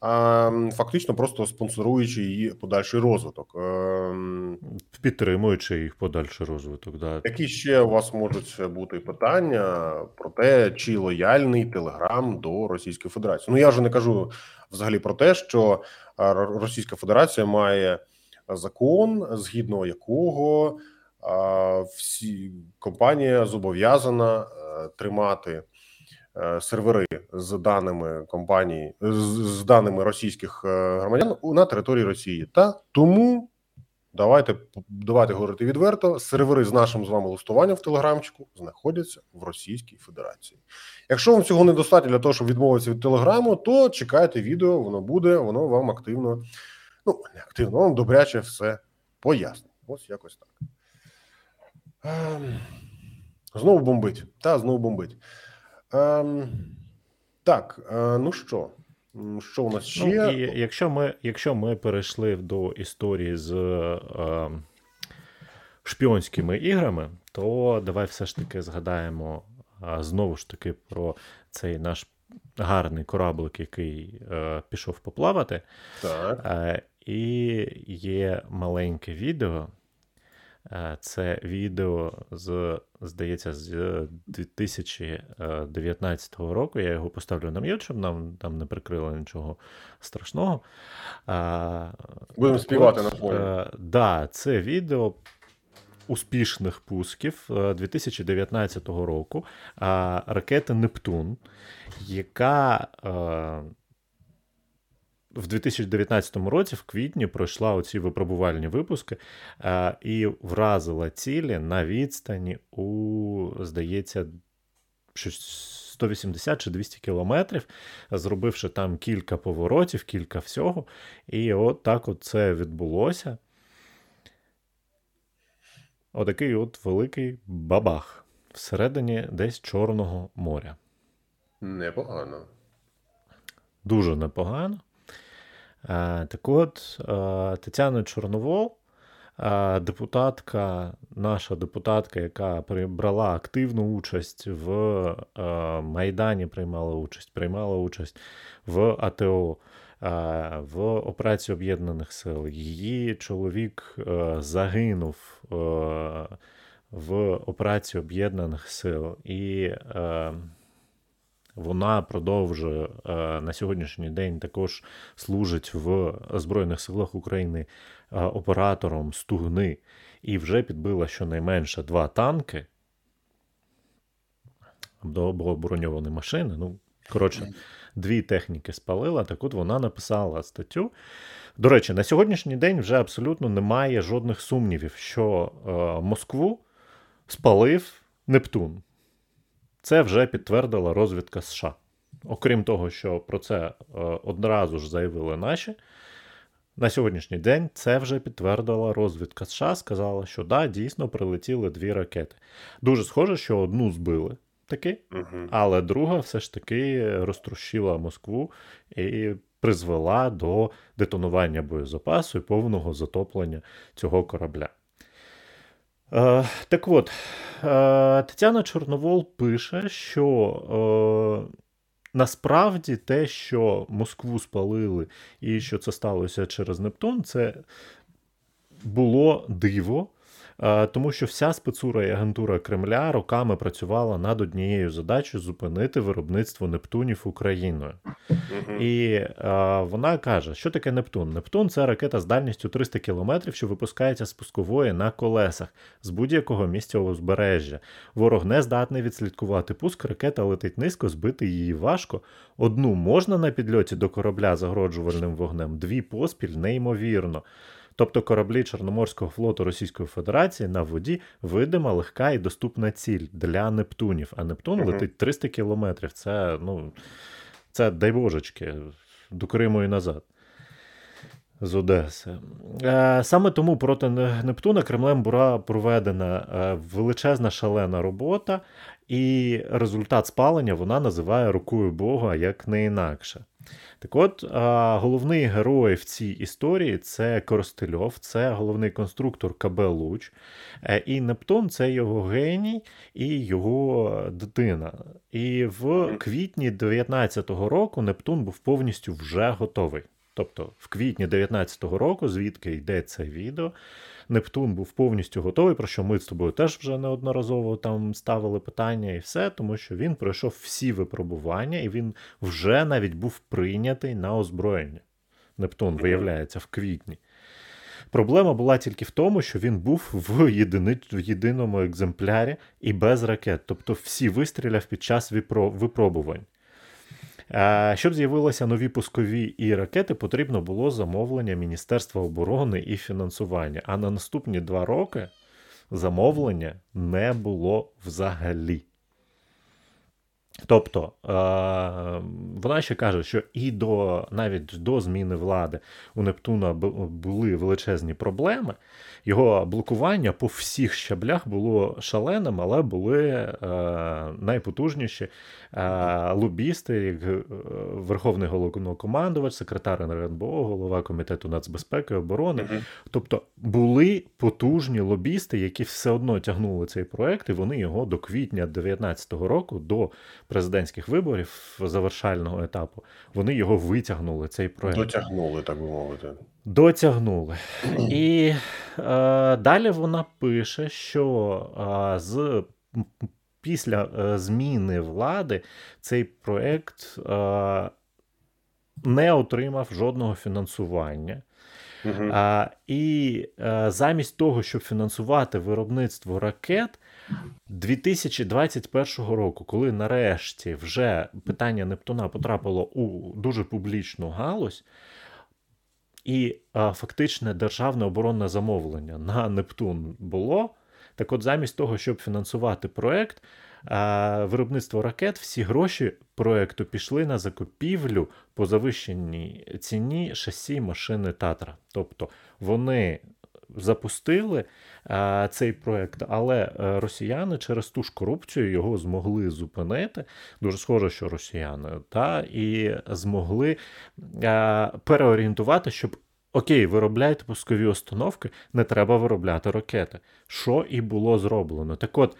а фактично просто спонсоруючи її подальший розвиток. Ем, Підтримуючи їх подальший розвиток. Да. Які ще у вас можуть бути питання про те, чи лояльний Телеграм до Російської Федерації? Ну я вже не кажу взагалі про те, що Російська Федерація має закон, згідно якого всі компанія зобов'язана е, тримати е, сервери з даними компанії з, даними російських е, громадян на території Росії. Та тому Давайте давайте говорити відверто. Сервери з нашим з вами листуванням в телеграмчику знаходяться в Російській Федерації. Якщо вам цього недостатньо для того, щоб відмовитися від телеграму, то чекайте відео, воно буде, воно вам активно, ну не активно, вам добряче все пояснить. Ось якось так. Ем, знову бомбить. Та знову бомбить. Ем, так, е, ну що? Що у нас ще? Ну, і якщо ми, якщо ми перейшли до історії з е, шпіонськими іграми, то давай все ж таки згадаємо е, знову ж таки про цей наш гарний кораблик, який е, пішов поплавати. Так. Е, і є маленьке відео. Е, Це відео з, здається, з 2019 року. Я його поставлю на м'ют, щоб нам там не прикрило нічого страшного. Будемо так співати на фоні. е, Да, це відео успішних пусків е, 2019 року ракети Нептун, яка е, в 2019 році, в квітні, пройшла оці випробувальні випуски е, і вразила цілі на відстані у, здається, 180 чи 200 кілометрів, зробивши там кілька поворотів, кілька всього. І от так от це відбулося. Отакий от великий бабах всередині десь Чорного моря. Непогано. Дуже непогано. Е, Так от, е, Тетяна Чорновол, е, депутатка, наша депутатка, яка при- брала активну участь в Майдані, приймала участь, приймала участь в АТО, в операції Об'єднаних Сил. Її чоловік е, загинув е, в операції Об'єднаних Сил. І е, вона продовжує на сьогоднішній день також служить в Збройних силах України оператором Стугни і вже підбила щонайменше два танки до броньовані машини. Ну, коротше, дві техніки спалила. Так от вона написала статтю. До речі, на сьогоднішній день вже абсолютно немає жодних сумнівів, що е, Москву спалив Нептун. Це вже підтвердила розвідка США. Окрім того, що про це е, одразу ж заявили наші. На сьогоднішній день це вже підтвердила розвідка США, сказала, що да, дійсно прилетіли дві ракети. Дуже схоже, що одну збили таки, Угу. але друга все ж таки розтрощила Москву і призвела до детонування боєзапасу і повного затоплення цього корабля. Е, так от, е, Тетяна Чорновол пише, що е, насправді те, що Москву спалили і що це сталося через Нептун, це було диво. Е, Тому що вся спецура і агентура Кремля роками працювала над однією задачею зупинити виробництво Нептунів Україною. І е, вона каже, що таке Нептун? Нептун це ракета з дальністю 300 км, що випускається з пускової на колесах з будь-якого місця узбережжя. Ворог не здатний відслідкувати пуск, ракета летить низько, збити її важко. Одну можна на підльоті до корабля загороджувальним вогнем, дві поспіль неймовірно. Тобто кораблі Чорноморського флоту Російської Федерації на воді видима, легка і доступна ціль для Нептунів. А Нептун Мгм. летить 300 кілометрів. Це, ну, це дай божечки, до Криму і назад. З Одеси. Е, саме тому проти Нептуна Кремлем була проведена е, величезна шалена робота, і результат спалення вона називає рукою Бога як не інакше. Так от, головний герой в цій історії це Коростельов, це головний конструктор КБ Луч. Е, І Нептун це його геній і його дитина. І в квітні 19-го року Нептун був повністю вже готовий. Тобто в квітні 19-го року, звідки йде це відео, Нептун був повністю готовий, про що ми з тобою теж вже неодноразово там ставили питання і все, тому що він пройшов всі випробування, і він вже навіть був прийнятий на озброєння. Нептун виявляється в квітні. Проблема була тільки в тому, що він був в, єдини, в єдиному екземплярі і без ракет. Тобто всі вистріляв під час випро- випробувань. Е, Щоб з'явилися нові пускові і ракети, потрібно було замовлення Міністерства оборони і фінансування. А на наступні два роки замовлення не було взагалі. Тобто, е, вона ще каже, що і до навіть до зміни влади у Нептуна були величезні проблеми. Його блокування по всіх щаблях було шаленим, але були е, найпотужніші е, лобісти, як е, Верховний головнокомандувач, секретар РНБО, голова комітету нацбезпеки і оборони. Тобто були потужні лобісти, які все одно тягнули цей проект, і вони його до квітня 2019 року, до президентських виборів завершального етапу, вони його витягнули. Цей проект Дотягнули, так би мовити. Дотягнули. І е, далі вона пише, що е, з після е, зміни влади цей проект е, не отримав жодного фінансування. А, і е, замість того, щоб фінансувати виробництво ракет 2021 року, коли нарешті вже питання Нептуна потрапило у дуже публічну галузь, і а, фактичне державне оборонне замовлення на Нептун було. Так от, замість того, щоб фінансувати проект, а, виробництво ракет, всі гроші проекту пішли на закупівлю по завищеній ціні шасі машини Татра. Тобто вони запустили а, цей проект, але е, росіяни через ту ж корупцію його змогли зупинити. Дуже схоже, що росіяни, та, і змогли а, переорієнтувати, щоб. Окей, виробляйте пускові установки, не треба виробляти ракети. Що і було зроблено. Так от,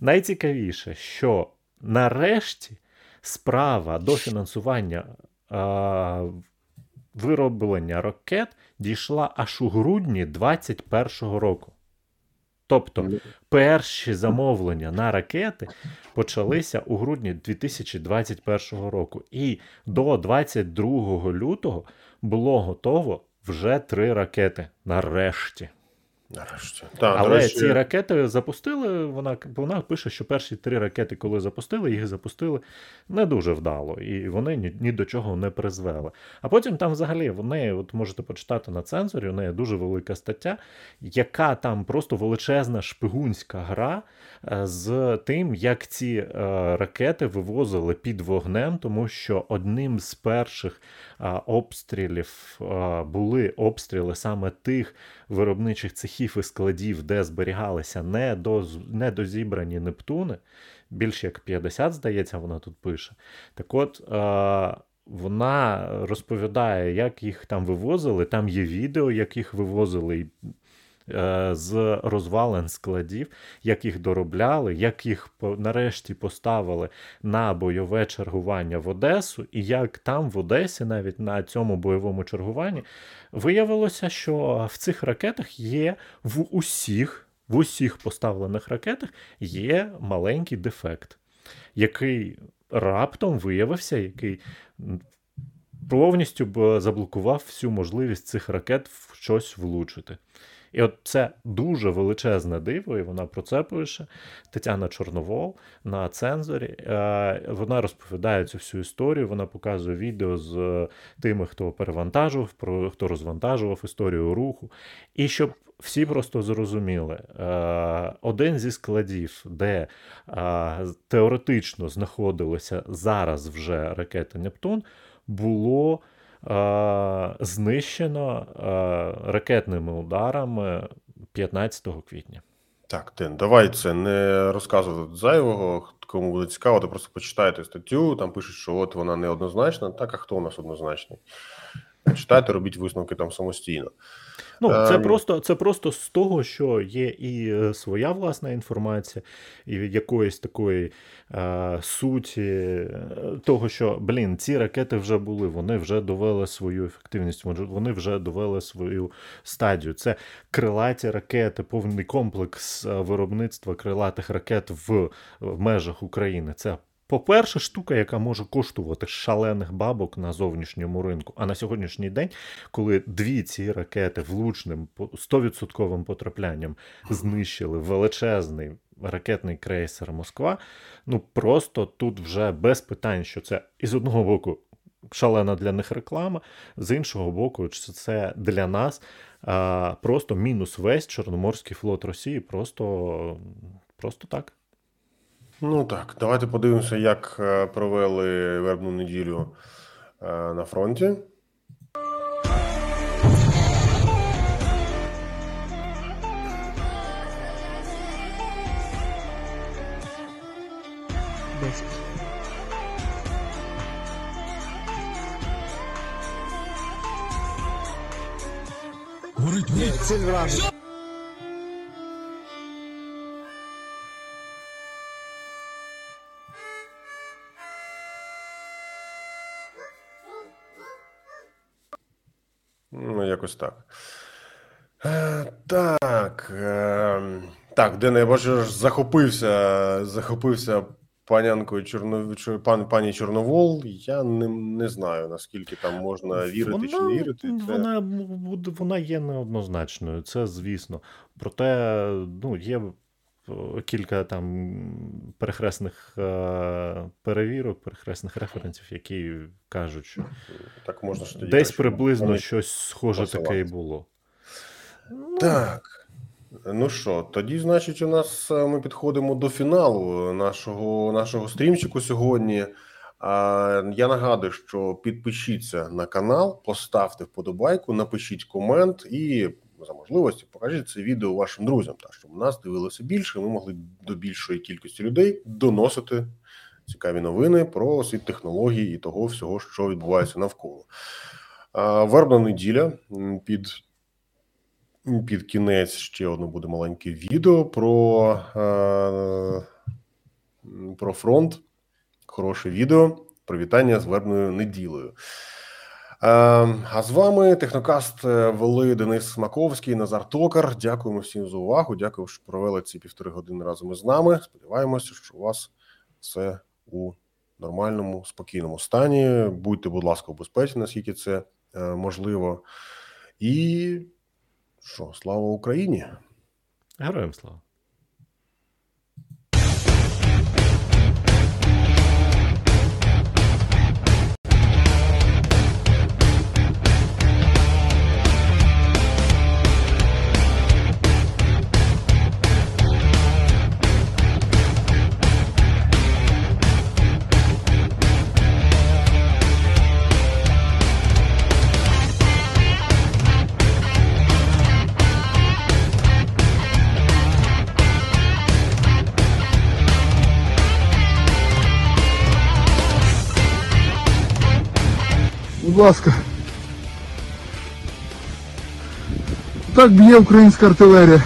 найцікавіше, що нарешті справа до фінансування а, вироблення ракет дійшла аж у грудні 2021 року. Тобто перші замовлення на ракети почалися у грудні 2021 року. І до 22 лютого було готово вже три ракети. Нарешті. Нарешті. Так, Але речі, ці ракети запустили. Вона вона пише, що перші три ракети, коли запустили, їх запустили не дуже вдало, і вони ні, ні до чого не призвели. А потім там, взагалі, вони, от можете почитати на цензорі, у неї дуже велика стаття, яка там просто величезна шпигунська гра е, з тим, як ці е, ракети вивозили під вогнем, тому що одним з перших е, обстрілів е, були обстріли саме тих виробничих цехів і складів, де зберігалися недоз... недозібрані Нептуни. Більше як 50, здається, вона тут пише. Так от. Е... Вона розповідає, як їх там вивозили. Там є відео, як їх вивозили е, з розвалин складів, як їх доробляли, як їх нарешті поставили на бойове чергування в Одесу, і як там в Одесі, навіть на цьому бойовому чергуванні, виявилося, що в цих ракетах є в усіх, в усіх поставлених ракетах є маленький дефект, який раптом виявився, який повністю б заблокував всю можливість цих ракет в щось влучити. І от це дуже величезне диво, і вона про це пише. Тетяна Чорновол на цензорі. Е, Вона розповідає цю всю історію. Вона показує відео з тими, хто перевантажував, про хто розвантажував історію руху. І щоб всі просто зрозуміли, е, один зі складів, де е, теоретично знаходилися зараз вже ракети Нептун, було е, знищено е, ракетними ударами 15 квітня. Так, Тин, давай це не розказувати зайвого. Кому буде цікаво, то просто почитайте статтю. Там пишуть, що от вона неоднозначна. Так, а хто у нас однозначний? Читайте, робіть висновки там самостійно. Ну, це Ем. просто, це просто з того, що є і е, своя власна інформація, і якоїсь такої е, суті е, того, що блін, ці ракети вже були, вони вже довели свою ефективність, вони- вже довели свою стадію. Це крилаті ракети, повний комплекс е, виробництва крилатих ракет в, в межах України. Це по-перше, штука, яка може коштувати шалених бабок на зовнішньому ринку. А на сьогоднішній день, коли дві ці ракети влучним по- 100% потраплянням знищили величезний ракетний крейсер Москва, ну просто тут вже без питань, що це із одного боку шалена для них реклама, з іншого боку, це для нас а, просто мінус весь Чорноморський флот Росії, просто, просто так. Ну так, давайте подивимося, як е, провели вербну неділю е, на фронті. Ну, якось так. Е, так. Е, так, Дене, я бачу, захопився, захопився панянкою Чорно, пан, пані Чорновол. Я не, не знаю, наскільки там можна вірити чи не вірити. Це... Вона, вона є неоднозначною, це звісно. Проте ну, є кілька там перехресних е, перевірок, перехресних референсів, які кажуть, що Так можна ж тоді десь приблизно вони- щось схоже таке і було. Ну, Так. Ну що, тоді, значить, у нас е, ми підходимо до фіналу нашого, нашого стрімчику сьогодні. А, я нагадую, що підпишіться на канал, поставте вподобайку, напишіть комент і за можливості покажіть це відео вашим друзям, так щоб нас дивилося більше. Ми могли до більшої кількості людей доносити цікаві новини про світ технологій і того всього, що відбувається навколо. Вербна неділя під під кінець ще одне буде маленьке відео про, про фронт. Хороше відео. Привітання з вербною неділею. Е, а з вами Технокаст е, вели Денис Смаковський, Назар Токар. Дякуємо всім за увагу. Дякую, що провели ці півтори години разом із нами. Сподіваємося, що у вас все у нормальному, спокійному стані. Будьте, будь ласка, у безпеці, наскільки це е, можливо. І що, слава Україні! Героям слава. Ласка. Так б'є українська артилерія.